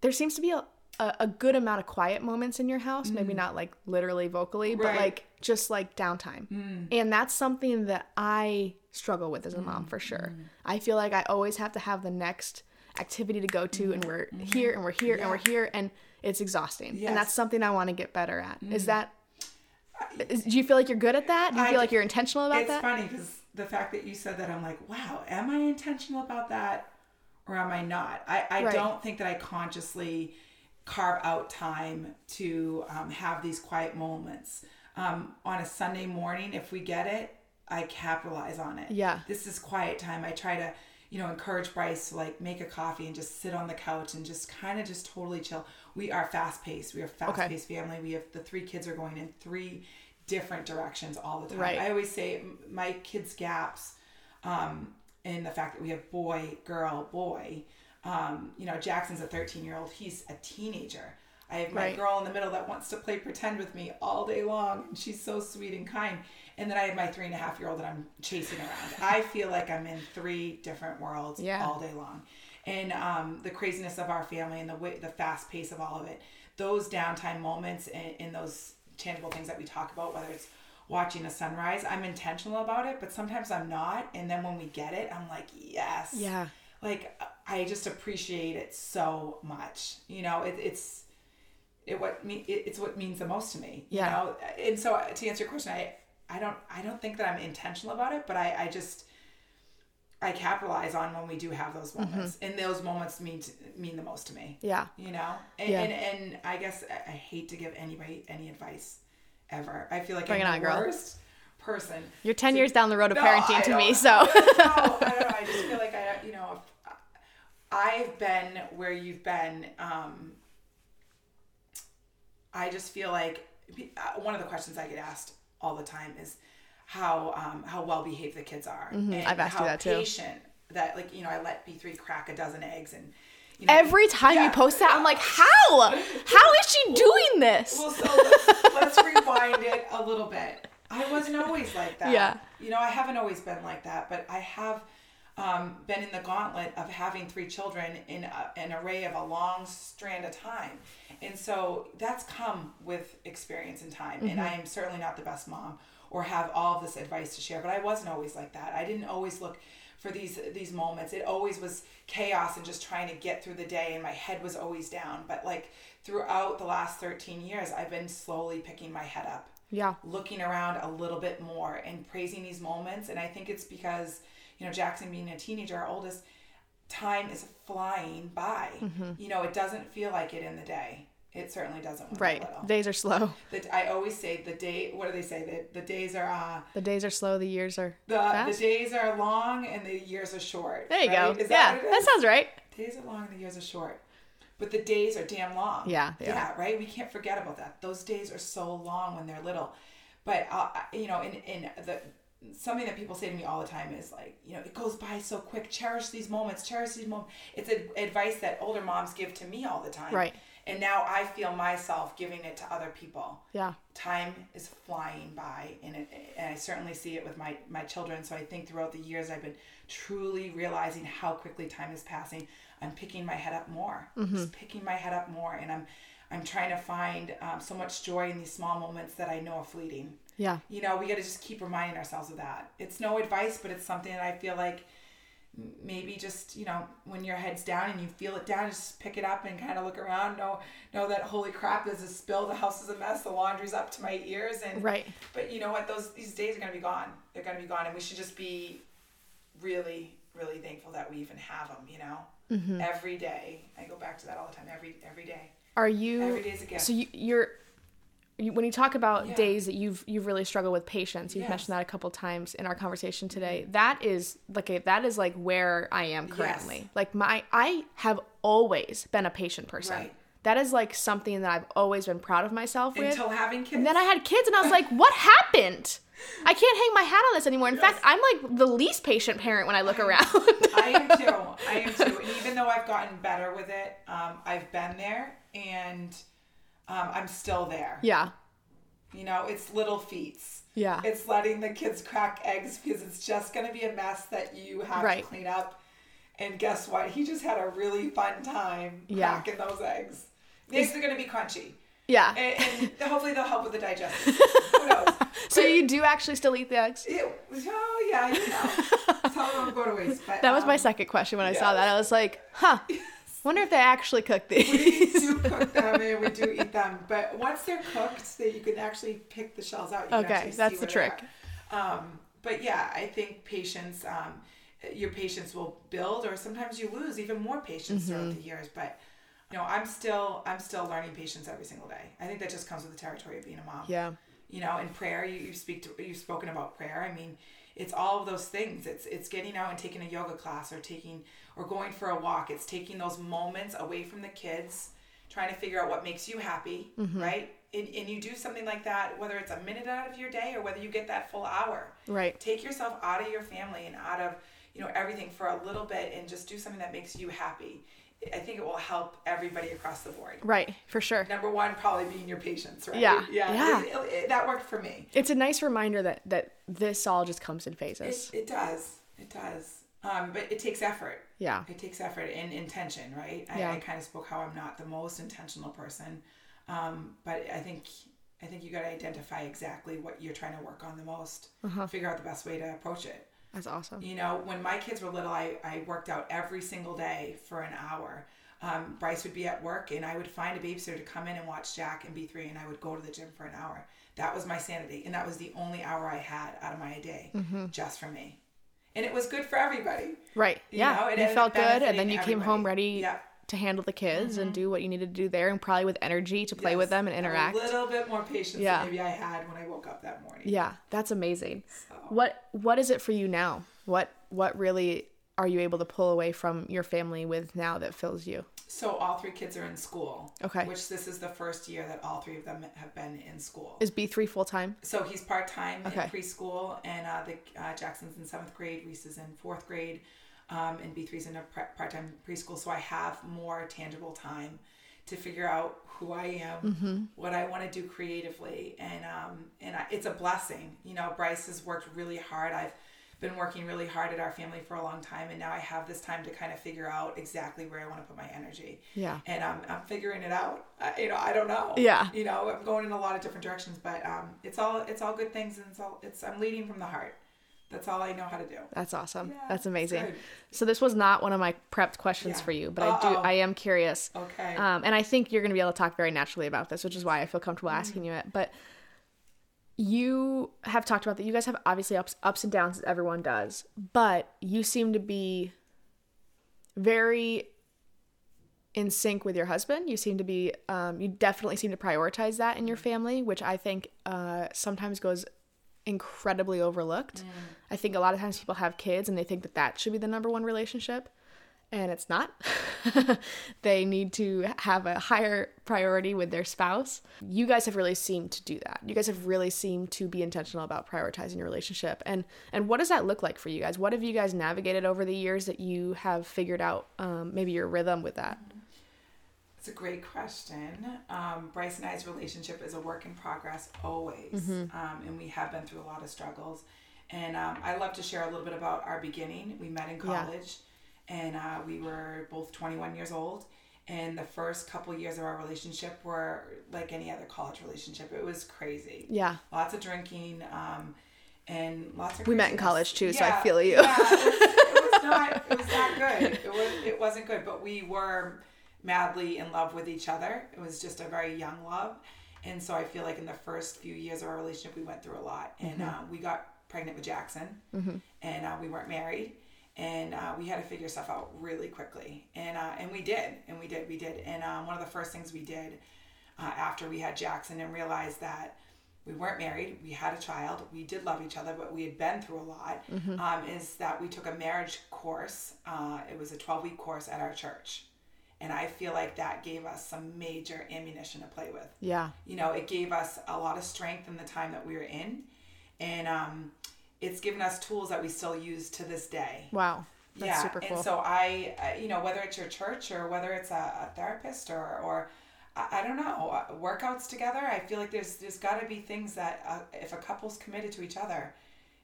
S1: there seems to be a, a, a good amount of quiet moments in your house, maybe mm. not like literally vocally, but like just like downtime. Mm. And that's something that I struggle with as a mom for sure. I feel like I always have to have the next activity to go to and we're mm-hmm. here and we're here and we're here and it's exhausting.
S3: Yes.
S1: And that's something I want to get better at. Is that is, do you feel like you're good at that? Do you
S3: I-
S1: feel like you're intentional about
S3: it's
S1: that?
S3: It's funny because the fact that you said that, I'm like, wow, am I intentional about that or am I not? I, I
S1: Right.
S3: don't think that I consciously carve out time to um, have these quiet moments. Um, on a Sunday morning, if we get it, I capitalize on it.
S1: Yeah.
S3: This is quiet time. I try to, you know, encourage Bryce to like make a coffee and just sit on the couch and just kind of just totally chill. We are fast paced. We are fast paced family. We have the three kids are going in three different directions all the time.
S1: Right.
S3: I always say my kids' gaps um, in the fact that we have boy, girl, boy. Um, you know, Jackson's a 13 year old. He's a teenager. I have my
S1: Right.
S3: girl in the middle that wants to play pretend with me all day long, and she's so sweet and kind. And then I have my three and a half year old that I'm chasing around. I feel like I'm in three different worlds
S1: Yeah.
S3: all day long. And um, the craziness of our family and the way, the fast pace of all of it, those downtime moments and, and those tangible things that we talk about, whether it's watching a sunrise, I'm intentional about it, but sometimes I'm not. And then when we get it, I'm like, yes.
S1: Yeah.
S3: Like I just appreciate it so much. You know, it, it's it what me it's what means the most to me.
S1: Yeah.
S3: You know, and so to answer your question, I I don't I don't think that I'm intentional about it, but I I just I capitalize on when we do have those moments, and those moments mean to, mean the most to me.
S1: Yeah.
S3: You know, and
S1: Yeah.
S3: and, and I guess I, hate to give anybody any advice ever. I feel like
S1: Bring it
S3: I'm
S1: on,
S3: the
S1: girl.
S3: worst person.
S1: You're 10
S3: to-
S1: years down the road of
S3: No,
S1: parenting
S3: I
S1: to me, so.
S3: I. I don't know. I just feel like I, you know, I've been where you've been. Um, I just feel like uh, one of the questions I get asked all the time is how um, how well behaved the kids are,
S1: Mm-hmm. I've asked you
S3: how
S1: that too.
S3: patient that like you know I let B three crack a dozen eggs and. You know,
S1: Every time you post that, I'm like, how? How is she doing this?
S3: well, so let's, let's rewind it a little bit. I wasn't always like that.
S1: Yeah.
S3: You know, I haven't always been like that, but I have um, been in the gauntlet of having three children in a, an array of a long strand of time. And so that's come with experience and time. And I am certainly not the best mom or have all this advice to share, but I wasn't always like that. I didn't always look for these these moments. It always was chaos and just trying to get through the day and my head was always down. But like throughout the last 13 years, I've been slowly picking my head up
S1: Yeah.
S3: looking around a little bit more and praising these moments. And I think it's because, you know, Jackson being a teenager, our oldest, time is flying by.
S1: Mm-hmm.
S3: You know, it doesn't feel like it in the day. It certainly doesn't
S1: Right. Days are slow.
S3: The, I always say the day. What do they say? The, the days are uh,
S1: The days are slow, the years are
S3: the
S1: fast.
S3: the days are long and the years are short.
S1: there you
S3: right?
S1: go.
S3: Is
S1: yeah, that
S3: is?
S1: sounds right.
S3: days are long and the years are short but the days are damn long
S1: Yeah,
S3: yeah right we can't forget about that those days are so long when they're little but uh, you know in in the something that people say to me all the time is like you know it goes by so quick. Cherish these moments cherish these moments it's a, advice that older moms give to me all the time.
S1: Right.
S3: and now i feel myself giving it to other people.
S1: Yeah.
S3: time is flying by and, it, and i certainly see it with my, my children. So i think throughout the years i've been truly realizing how quickly time is passing. I'm picking my head up more. Just picking my head up more and i'm i'm trying to find um, so much joy in these small moments that i know are fleeting
S1: Yeah.
S3: you know we got to just keep reminding ourselves of that it's no advice but it's something that i feel like maybe just you know when your head's down and you feel it down just pick it up and kind of look around know know that holy crap there's a spill the house is a mess the laundry's up to my ears and
S1: Right.
S3: but you know what those these days are going to be gone they're going to be gone and we should just be really really thankful that we even have them you know
S1: Mm-hmm.
S3: every day i go back to that all the time every every day
S1: Are you
S3: Every day's a gift.
S1: So you, you're you, when you talk about
S3: Yeah.
S1: days that you've you've really struggled with patience, you've
S3: Yes.
S1: mentioned that a couple times in our conversation today. That is like a, that is like where I am currently.
S3: Yes.
S1: Like my I have always been a patient person.
S3: Right.
S1: That is like something that I've always been proud of myself with.
S3: until having kids
S1: And then I had kids and I was like, what happened? I can't hang my hat on this anymore. In fact, I'm like the least patient parent when I look around.
S3: I am too. I am too. And even though I've gotten better with it, um, I've been there and um, I'm still there.
S1: yeah.
S3: You know, it's little feats.
S1: Yeah.
S3: It's letting the kids crack eggs because it's just going to be a mess that you have
S1: Right.
S3: to clean up. And guess what? He just had a really fun time
S1: Yeah.
S3: cracking those eggs. The eggs are going to be crunchy.
S1: Yeah.
S3: And, and hopefully they'll help with the digestion. Who knows?
S1: So you do actually still eat the eggs?
S3: It, oh, yeah, you know. Some of them go to waste. But,
S1: That was my
S3: um,
S1: second question when I saw that. I was like, huh. Wonder if they actually cook these.
S3: we do cook them and we do eat them, but once they're cooked, that you can actually pick the shells out. You can
S1: Okay, that's the trick.
S3: Um, but yeah, I think patience, um, your patience will build, or sometimes you lose even more patience throughout
S1: Mm-hmm.
S3: the years. But you know, I'm still I'm still learning patience every single day. I think that just comes with the territory of being a mom.
S1: Yeah.
S3: You know, in prayer, you, you speak to you've spoken about prayer. I mean, it's all of those things. It's it's getting out and taking a yoga class, or taking or going for a walk. It's taking those moments away from the kids, trying to figure out what makes you happy,
S1: Mm-hmm.
S3: right? And, and you do something like that, whether it's a minute out of your day or whether you get that full hour
S1: Right.
S3: take yourself out of your family and out of you know everything for a little bit and just do something that makes you happy i think it will help everybody across the board
S1: Right. For sure.
S3: number one probably being your patience right
S1: Yeah.
S3: yeah,
S1: Yeah.
S3: It- it- it- that worked for me
S1: It's a nice reminder that that this all just comes in phases.
S3: it, it does it does um, but it takes effort
S1: yeah.
S3: it takes effort and intention right I,
S1: Yeah.
S3: I kind of spoke how i'm not the most intentional person um, but i think i think you got to identify exactly what you're trying to work on the most
S1: Uh-huh.
S3: figure out the best way to approach it
S1: That's awesome.
S3: You know, when my kids were little, I, I worked out every single day for an hour. Um, Bryce would be at work, and I would find a babysitter to come in and watch Jack and B3, and I would go to the gym for an hour. That was my sanity, and that was the only hour I had out of my day
S1: Mm-hmm.
S3: just for me. And it was good for everybody.
S1: Right.
S3: You
S1: yeah.
S3: know, it
S1: you felt good, and then you came home ready
S3: Yeah.
S1: To handle the kids and do what you needed to do there, and probably with energy to play with them and interact.
S3: A little bit more patience
S1: Yeah.
S3: than maybe I had when I woke up that morning.
S1: Yeah, that's amazing.
S3: So.
S1: What What is it for you now? What What really are you able to pull away from your family with now that fills you?
S3: So all three kids are in school.
S1: Okay.
S3: Which this is the first year that all three of them have been in school.
S1: Is B three full time?
S3: So he's part time
S1: Okay.
S3: in preschool, and uh, the uh, Jackson's in seventh grade, Reese is in fourth grade, um, and B three's in a pre- part time preschool. So I have more tangible time to figure out who I am,
S1: Mm-hmm.
S3: what I want to do creatively, and um, and I, it's a blessing. You know, Bryce has worked really hard. I've been working really hard at our family for a long time, and now I have this time to kind of figure out exactly where I want to put my energy.
S1: Yeah.
S3: And I'm, I'm figuring it out. Uh, you know, I don't know.
S1: Yeah.
S3: You know, I'm going in a lot of different directions, but um, it's all it's all good things, and it's all it's I'm leading from the heart. That's all I know how to do.
S1: That's awesome.
S3: Yeah,
S1: That's amazing. So this was not one of my prepped questions
S3: Yeah.
S1: for you, but I do.
S3: Uh-oh.
S1: I am curious.
S3: Okay.
S1: Um, and I think you're going to be able to talk very naturally about this, which is why I feel comfortable
S3: Mm.
S1: asking you it. But you have talked about that. You guys have obviously ups, ups and downs, as everyone does, but you seem to be very in sync with your husband. You seem to be, um, you definitely seem to prioritize that in your family, which I think uh, sometimes goes incredibly overlooked. I think a lot of times people have kids and they think that that should be the number one relationship, and it's not. they need to have a higher priority with their spouse. You guys have really seemed to do that. You guys have really seemed to be intentional about prioritizing your relationship. And and what does that look like for you guys? What have you guys navigated over the years that you have figured out um, maybe your rhythm with that?
S3: It's a great question. Um, Bryce and I's relationship is a work in progress always,
S1: Mm-hmm.
S3: um, and we have been through a lot of struggles. And um, I love to share a little bit about our beginning. We met in
S1: Yeah.
S3: college, and uh, we were both 21 years old. And the first couple years of our relationship were like any other college relationship. It was crazy.
S1: Yeah.
S3: Lots of drinking, um, and lots of.
S1: We met in college, too, so I feel you.
S3: Yeah, it was, it was not. It was not good. It was. It wasn't good. But we were madly in love with each other. It was just a very young love, and so I feel like in the first few years of our relationship, we went through a lot, and uh, we got pregnant with Jackson, and uh, we weren't married. And uh, we had to figure stuff out really quickly, and uh, and we did, and we did, we did. And um, one of the first things we did uh, after we had Jackson and realized that we weren't married, we had a child, we did love each other, but we had been through a lot, um, is that we took a marriage course. Uh, it was a 12 week course at our church. And I feel like that gave us some major ammunition to play with.
S1: Yeah.
S3: You know, it gave us a lot of strength in the time that we were in. And um, it's given us tools that we still use to this day
S1: Wow. That's
S3: yeah,
S1: super cool.
S3: and so I, uh, you know, whether it's your church or whether it's a, a therapist or, or I, I don't know, uh, workouts together. I feel like there's there's got to be things that uh, if a couple's committed to each other,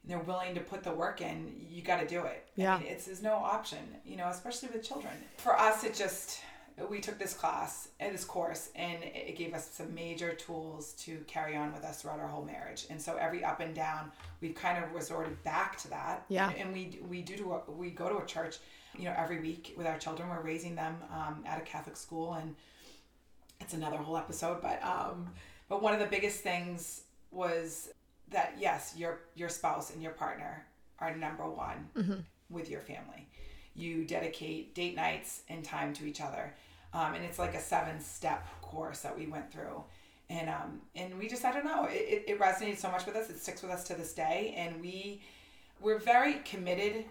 S3: they're willing to put the work in, you got to do it.
S1: Yeah.
S3: I mean, it's there's no option, you know, especially with children. For us, it just we took this class and this course and it gave us some major tools to carry on with us throughout our whole marriage and so every up and down we've kind of resorted back to that
S1: Yeah.
S3: and, and we we do to a, we go to a church you know every week with our children we're raising them um, at a catholic school and it's another whole episode but um but one of the biggest things was that yes, your your spouse and your partner are number one
S1: Mm-hmm.
S3: with your family. You dedicate date nights and time to each other, um, and it's like a seven step course that we went through. And um, and we just I don't know it, it, resonated so much with us. It sticks with us to this day, and we we're very committed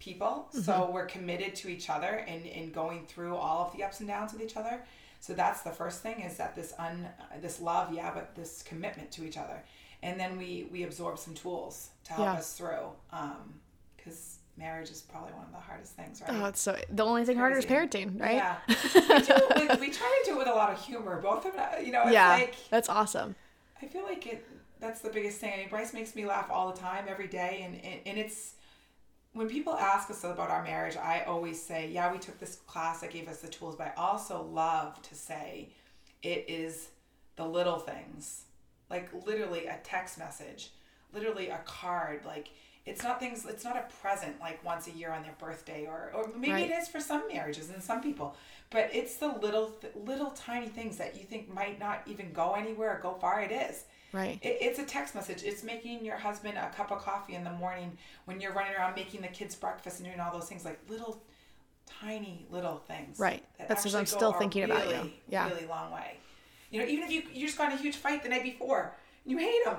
S3: people. So we're committed to each other and in going through all of the ups and downs with each other. So that's the first thing is that this un this love, yeah, but this commitment to each other, and then we we absorb some tools to help
S1: Yeah.
S3: us through. Um, because marriage is probably one of the hardest things, right?
S1: Oh, it's so the only thing harder is parenting, right?
S3: Yeah, we, do with, we try to do it with a lot of humor. Both of us, you know,
S1: yeah,
S3: like
S1: that's awesome.
S3: I feel like it. That's the biggest thing. I mean, Bryce makes me laugh all the time, every day, and and, and it's when people ask us about our marriage. I always say, yeah, we took this class that gave us the tools, but I also love to say, it is the little things, like literally a text message, literally a card, like. It's not things. It's not a present like once a year on their birthday, or or maybe
S1: Right.
S3: it is for some marriages and some people. But it's the little, little tiny things that you think might not even go anywhere or go far. It is.
S1: Right.
S3: It, it's a text message. It's making your husband a cup of coffee in the morning when you're running around making the kids breakfast and doing all those things, like little, tiny little things.
S1: Right.
S3: that
S1: That's
S3: actually
S1: I'm still thinking about you. Yeah.
S3: Really long way. You know, even if you you just got in a huge fight the night before, you hate him.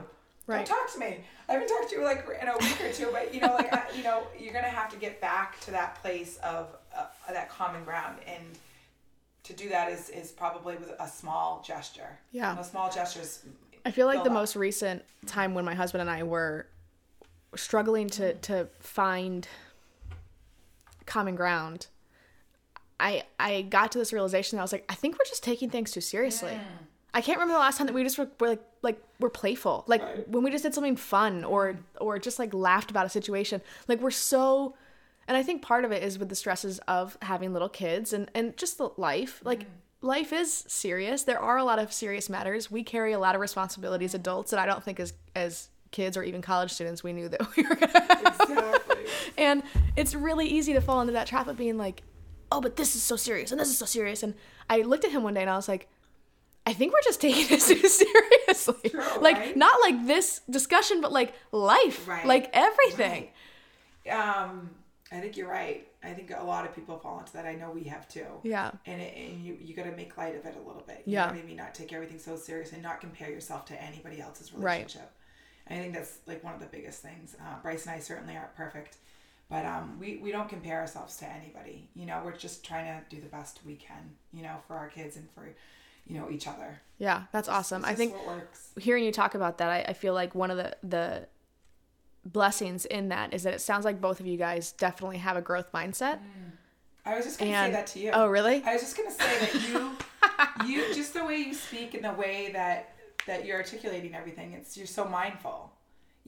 S1: Right.
S3: Don't talk to me. I haven't talked to you like in a week or two, but you know, like I, you know, you're gonna have to get back to that place of uh, that common ground, and to do that is is probably with a small gesture.
S1: Yeah.
S3: Those small gestures.
S1: I feel like the
S3: up.
S1: most recent time when my husband and I were struggling to to find common ground, I I got to this realization that I was like, I think we're just taking things too seriously. I can't remember the last time that we just were, were like like we're playful. Like
S3: Right.
S1: when we just did something fun or or just like laughed about a situation. Like we're so and I think part of it is with the stresses of having little kids and and just the life. Like mm-hmm. life is serious. There are a lot of serious matters. We carry a lot of responsibilities adults and I don't think as as kids or even college students we knew that we were going to have.
S3: Exactly.
S1: and it's really easy to fall into that trap of being like, oh, but this is so serious and this is so serious. And I looked at him one day and I was like, I think we're just taking this too seriously.
S3: True,
S1: like,
S3: right?
S1: not like this discussion, but like life,
S3: Right.
S1: like everything.
S3: um, I think you're right. I think a lot of people fall into that. I know we have too.
S1: Yeah.
S3: And, it, and you you got to make light of it a little bit. You
S1: Yeah.
S3: know what I mean? Not take everything so serious and not compare yourself to anybody else's relationship. Right. I think that's like one of the biggest things. Uh, Bryce and I certainly aren't perfect, but um, we we don't compare ourselves to anybody. You know, we're just trying to do the best we can. You know, for our kids and for you know each other.
S1: Yeah, that's awesome.
S3: It's
S1: I think
S3: works.
S1: hearing you talk about that, I, I feel like one of the the blessings in that is that it sounds like both of you guys definitely have a growth mindset.
S3: I was just gonna say that to you.
S1: oh, really?
S3: I was just gonna say that you, you just the way you speak and the way that that you're articulating everything. It's you're so mindful.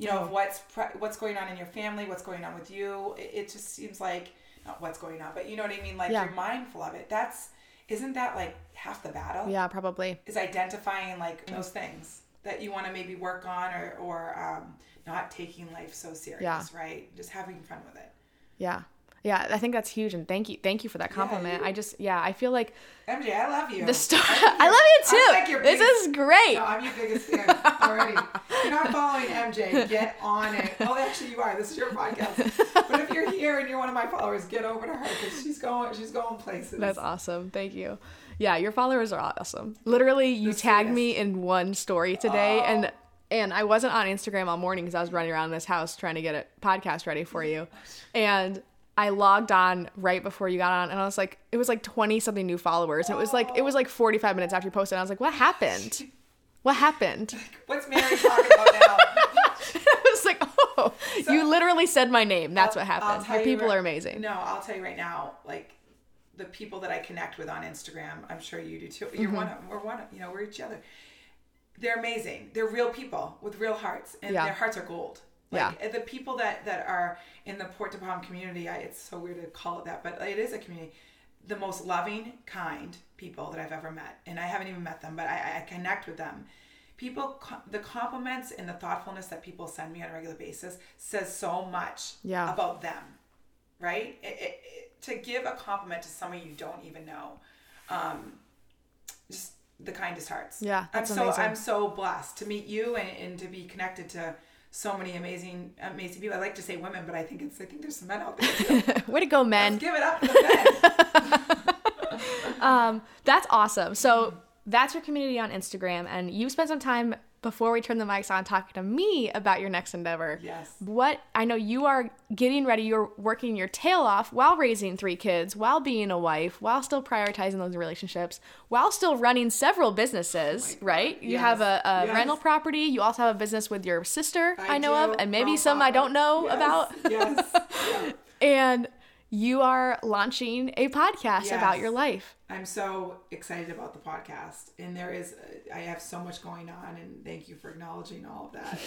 S3: You know of what's pre- what's going on in your family, what's going on with you. It, it just seems like not what's going on, but you know what I mean. Like
S1: Yeah.
S3: you're mindful of it. That's isn't that like half the battle?
S1: Yeah, probably.
S3: Is identifying like those things that you want to maybe work on or or um, not taking life so serious,
S1: Yeah.
S3: right? Just having fun with it.
S1: Yeah. Yeah, I think that's huge and thank you thank you for that compliment.
S3: you-
S1: I just yeah, I feel like
S3: MJ, I love you.
S1: the story
S3: I think
S1: I
S3: you're-
S1: love you too.
S3: like
S1: this is great.
S3: No, I'm your biggest fan already. If you're not following MJ, get on it. Oh, actually, you are. This is your podcast. But if you're here and you're one of my followers, get over to her because she's going. She's going places.
S1: That's awesome. Thank you. Yeah, your followers are awesome. Literally, you
S3: The
S1: tagged me in one story today,
S3: Oh.
S1: and and I wasn't on Instagram all morning because I was running around this house trying to get a podcast ready for you, and I logged on right before you got on, and I was like, it was like twenty something new followers, and it was like it was like forty five minutes after you posted. And I was like, what happened? What happened?
S3: What's Mary talking about now?
S1: I was like, oh, you literally said my name. That's what
S3: I'll
S1: happened. Your
S3: you
S1: people
S3: right-
S1: are amazing.
S3: No, I'll tell you right now, like the people that I connect with on Instagram, I'm sure you do too. You're
S1: Mm-hmm.
S3: one of we're one of you know, we're each other. They're amazing. They're real people with real hearts. And
S1: Yeah.
S3: their hearts are gold. Like the people that that are in the Portamom community, I, it's so weird to call it that, but it is a community. The most loving, kind people that I've ever met, and I haven't even met them, but I, I connect with them. People, the compliments and the thoughtfulness that people send me on a regular basis says so much
S1: Yeah.
S3: about them, right? It, it, it, to give a compliment to someone you don't even know, um, just the kindest hearts.
S1: Yeah,
S3: I'm so
S1: amazing.
S3: I'm so blessed to meet you and, and to be connected to so many amazing amazing people. I like to say women, but I think it's I think there's some men out there. Too.
S1: Way to go, men.
S3: Let's give it up for the men.
S1: Um, that's awesome. So that's your community on Instagram, and you spent some time before we turn the mics on talking to me about your next endeavor.
S3: Yes.
S1: What I know you are getting ready, you're working your tail off while raising three kids, while being a wife, while still prioritizing those relationships, while still running several businesses, oh right? You
S3: Yes.
S1: have a, a
S3: Yes.
S1: rental property, you also have a business with your sister, I, know
S3: do.
S1: of, and maybe
S3: Oh,
S1: some I don't know
S3: yes,
S1: about.
S3: Yes. Yeah.
S1: And you are launching a podcast about your life.
S3: I'm so excited about the podcast, and there is uh, I have so much going on, and thank you for acknowledging all of that.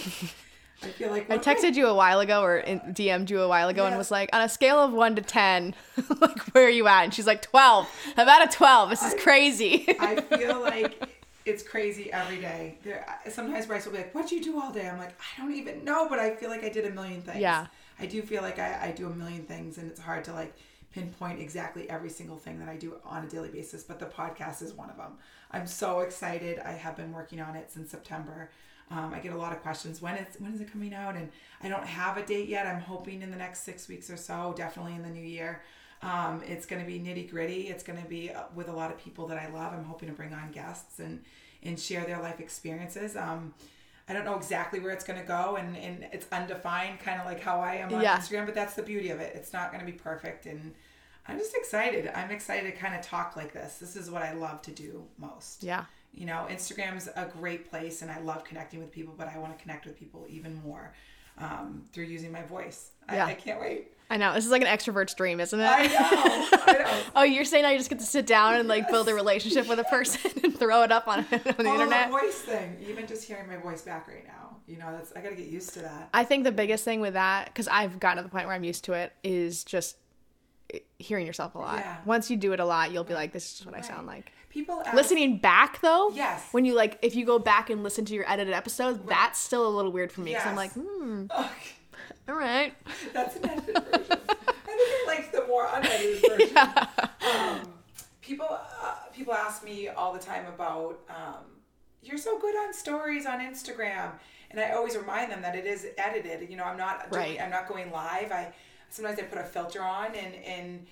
S3: I feel like
S1: I texted you a while ago or DM'd you a while ago and was like, on a scale of one to 10, like, where are you at? And she's like, 12. I'm at a 12. This is crazy.
S3: I feel like it's crazy every day. There, sometimes Bryce will be like, "What'd you do all day?" I'm like, "I don't even know," but I feel like I did a million things.
S1: Yeah.
S3: I do feel like I, I do a million things, and it's hard to like pinpoint exactly every single thing that I do on a daily basis. But the podcast is one of them. I'm so excited. I have been working on it since September. Um, I get a lot of questions. When is when is it coming out? And I don't have a date yet. I'm hoping in the next six weeks or so. Definitely in the new year. Um, it's going to be nitty gritty. It's going to be uh, with a lot of people that I love. I'm hoping to bring on guests and and share their life experiences. Um, I don't know exactly where it's going to go, and, and it's undefined, kind of like how I am on
S1: Yeah.
S3: Instagram. But that's the beauty of it. It's not going to be perfect, and I'm just excited. I'm excited to kind of talk like this. This is what I love to do most.
S1: yeah.
S3: You know, Instagram's a great place, and I love connecting with people. But I want to connect with people even more um, through using my voice.
S1: Yeah.
S3: I, I can't wait.
S1: I know. This is like an extrovert's dream, isn't it?
S3: I know. I know.
S1: oh, you're saying I just get to sit down and like build a relationship with a person and throw it up on, on the
S3: Oh,
S1: internet?
S3: the voice thing. Even just hearing my voice back right now, you know, that's I got to get used to that.
S1: I think the biggest thing with that, because I've gotten to the point where I'm used to it, is just hearing yourself a lot.
S3: Yeah.
S1: Once you do it a lot, you'll be like, this is what I sound like.
S3: People ask,
S1: Listening back though,
S3: Yes.
S1: When you like, if you go back and listen to your edited episodes, that's still a little weird for me because I'm like, hmm,
S3: Oh,
S1: all right.
S3: that's an edited version. I think I like the more unedited version. Um, people, uh, people ask me all the time about um, you're so good on stories on Instagram, and I always remind them that it is edited. You know, I'm not doing,
S1: Right.
S3: I'm not going live. I sometimes I put a filter on and and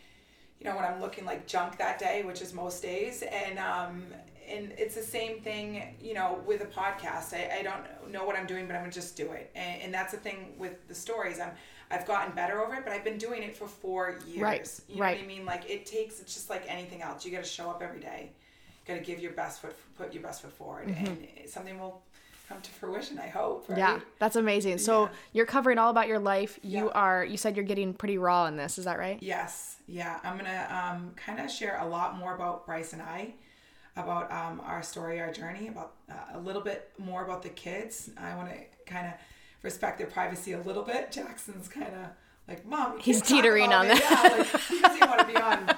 S3: you know when I'm looking like junk that day, which is most days, and um and it's the same thing you know with a podcast. I, I don't know what I'm doing, but I'm gonna just do it, and, and that's the thing with the stories. I'm I've gotten better over it, but I've been doing it for four years.
S1: Right,
S3: You know
S1: right.
S3: what I mean? Like it takes. It's just like anything else. You got to show up every day. Got to give your best foot, put your best foot forward, and something will come to fruition. I hope. Right?
S1: Mm-hmm. Yeah, that's amazing. So
S3: Yeah.
S1: you're covering all about your life. You
S3: Yeah.
S1: are. You said you're getting pretty raw in this. Is that right?
S3: Yes, yeah. I'm gonna um, kind of share a lot more about Bryce and I, about um, our story, our journey, about uh, a little bit more about the kids. I want to kind of respect their privacy a little bit. Jackson's kind of like, mom,
S1: He's teetering on
S3: me."
S1: that.
S3: Yeah, like, he doesn't want to be on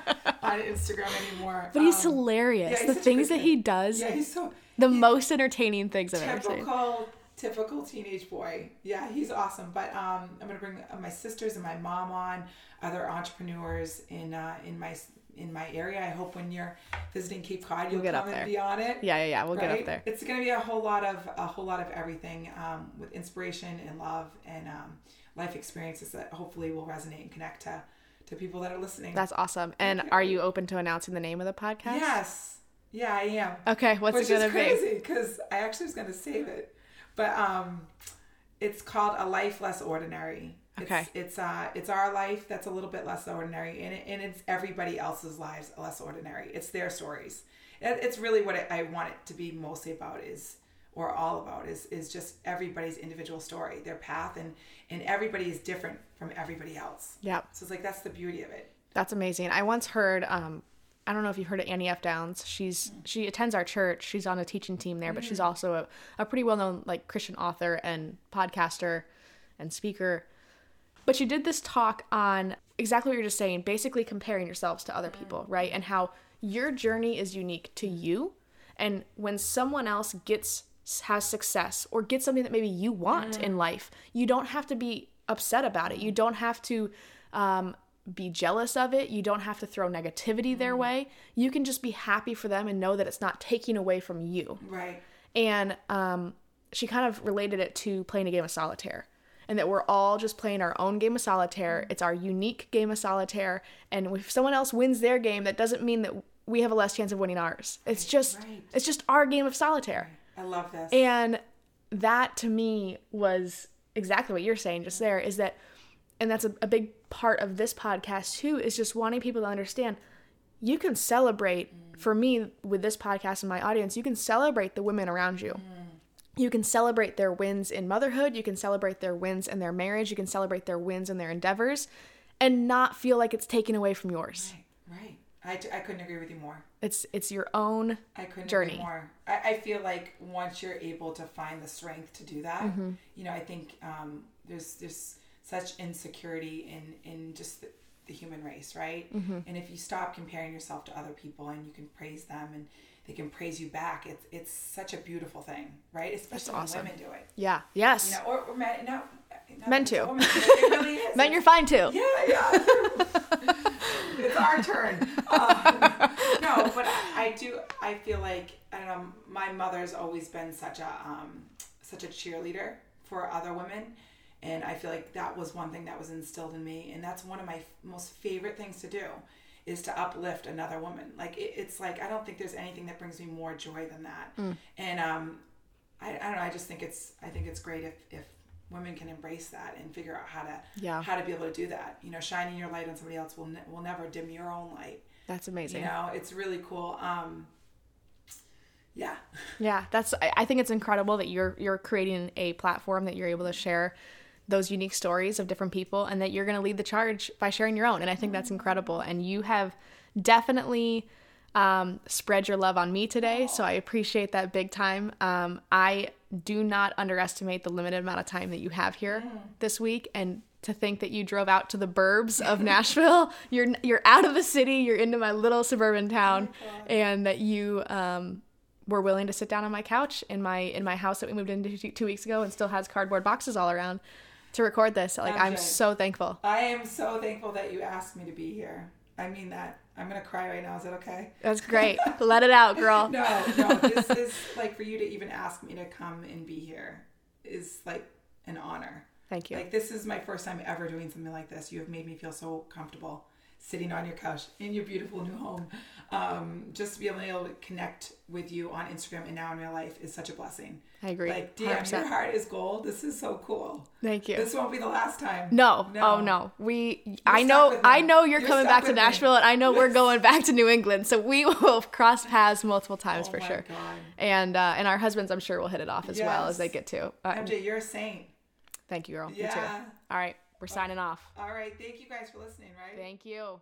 S3: on Instagram anymore.
S1: But he's
S3: Um,
S1: hilarious.
S3: yeah, he's
S1: the things that he does,
S3: Yeah, he's so
S1: the
S3: he-
S1: most entertaining things I've ever seen.
S3: typical typical teenage boy yeah he's awesome but um i'm gonna bring my sisters and my mom on other entrepreneurs in uh in my in my area i hope when you're visiting cape cod you'll
S1: get up
S3: come
S1: there.
S3: and be on it
S1: Yeah, yeah, yeah. We'll get up there.
S3: it's gonna be a whole lot of a whole lot of everything um with inspiration and love and um life experiences that hopefully will resonate and connect to to people that are listening
S1: That's awesome. And are you open to announcing the name of the podcast?
S3: yes yeah i am
S1: Okay, what's
S3: which
S1: it gonna
S3: is
S1: be?
S3: crazy because I actually was gonna save it, but um, it's called a life less ordinary. It's,
S1: Okay.
S3: It's uh, it's our life that's a little bit less ordinary, and it, and it's everybody else's lives less ordinary. It's their stories. It, it's really what I, I want it to be mostly about is, or all about is is just everybody's individual story, their path, and and everybody is different from everybody else.
S1: Yeah,
S3: So it's like that's the beauty of it.
S1: that's amazing. I once heard. Um, I don't know if you've heard of Annie F. Downs. She's she attends our church. She's on a teaching team there, but she's also a, a pretty well known like Christian author and podcaster and speaker. But she did this talk on exactly what you're just saying, basically comparing yourselves to other people, mm-hmm. right? And how your journey is unique to mm-hmm. you. And when someone else gets has success or gets something that maybe you want mm-hmm. in life, you don't have to be upset about it. You don't have to um, be jealous of it. You don't have to throw negativity their way. You can just be happy for them and know that it's not taking away from you.
S3: Right.
S1: And um, she kind of related it to playing a game of solitaire. And that we're all just playing our own game of solitaire. It's our unique game of solitaire. And if someone else wins their game, that doesn't mean that we have a less chance of winning ours. It's just
S3: Right.
S1: it's just our game of solitaire.
S3: I love this.
S1: And that to me was exactly what you're saying just there is that, and that's a, a big part of this podcast too, is just wanting people to understand you can celebrate, for me with this podcast and my audience, you can celebrate the women around you. You can celebrate their wins in motherhood, you can celebrate their wins in their marriage, you can celebrate their wins in their endeavors, and not feel like it's taken away from yours.
S3: right. Right. I, I couldn't agree with you more.
S1: It's it's your own
S3: I couldn't
S1: journey.
S3: agree more. I, I feel like once you're able to find the strength to do that,
S1: Mm-hmm.
S3: you know, I think um, there's there's such insecurity in in just the, the human race, right?
S1: Mm-hmm.
S3: And if you stop comparing yourself to other people and you can praise them and they can praise you back, it's it's such a beautiful thing, right? Especially
S1: awesome.
S3: when women do it.
S1: yeah yes
S3: You know, or, or men, no,
S1: Men too.
S3: a woman, but it really
S1: men you're fine too
S3: Yeah, yeah. it's our turn. Um, no, but I, I do. I feel like I don't know. My mother's always been such a um, such a cheerleader for other women, and I feel like that was one thing that was instilled in me, and that's one of my most favorite things to do, is to uplift another woman. Like it, it's like I don't think there's anything that brings me more joy than that, and um, I, I don't know. I just think it's I think it's great if if women can embrace that and figure out how to
S1: Yeah.
S3: how to be able to do that. You know, shining your light on somebody else will ne- will never dim your own light.
S1: that's amazing
S3: You know, it's really cool. Um, yeah,
S1: Yeah, that's. I think it's incredible that you're you're creating a platform that you're able to share those unique stories of different people, and that you're going to lead the charge by sharing your own. And I think that's incredible. And you have definitely um, spread your love on me today, so I appreciate that big time. Um, I do not underestimate the limited amount of time that you have here this week, and to think that you drove out to the burbs of Nashville. You're you're out of the city. You're into my little suburban town, and that you um, were willing to sit down on my couch in my in my house that we moved into two, two weeks ago and still has cardboard boxes all around to record this. Like I'm
S3: MJ.
S1: so thankful.
S3: I am so thankful that you asked me to be here. I mean that. I'm gonna cry right now. Is that okay?
S1: That's great. Let it out, girl.
S3: No, no. This is like for you to even ask me to come and be here is like an honor.
S1: Thank you.
S3: Like this is my first time ever doing something like this. You have made me feel so comfortable sitting on your couch in your beautiful new home. Um, just to be able to connect with you on Instagram and now in real life is such a blessing.
S1: I agree.
S3: Like, damn,
S1: 100%.
S3: your heart is gold. This is so cool.
S1: Thank you.
S3: This won't be the last time.
S1: No.
S3: No.
S1: Oh no. We I know. I know you're,
S3: You're
S1: coming back to
S3: with me.
S1: Nashville and I know we're going back to New England. So we will cross paths multiple times
S3: Oh
S1: for
S3: my
S1: sure.
S3: God.
S1: And uh, and our husbands I'm sure will hit it off as well as they get to. Uh,
S3: MJ, you're a saint.
S1: thank you, girl. You too.
S3: Yeah.
S1: All right. We're signing off.
S3: All right. Thank you guys for listening, right?
S1: Thank you.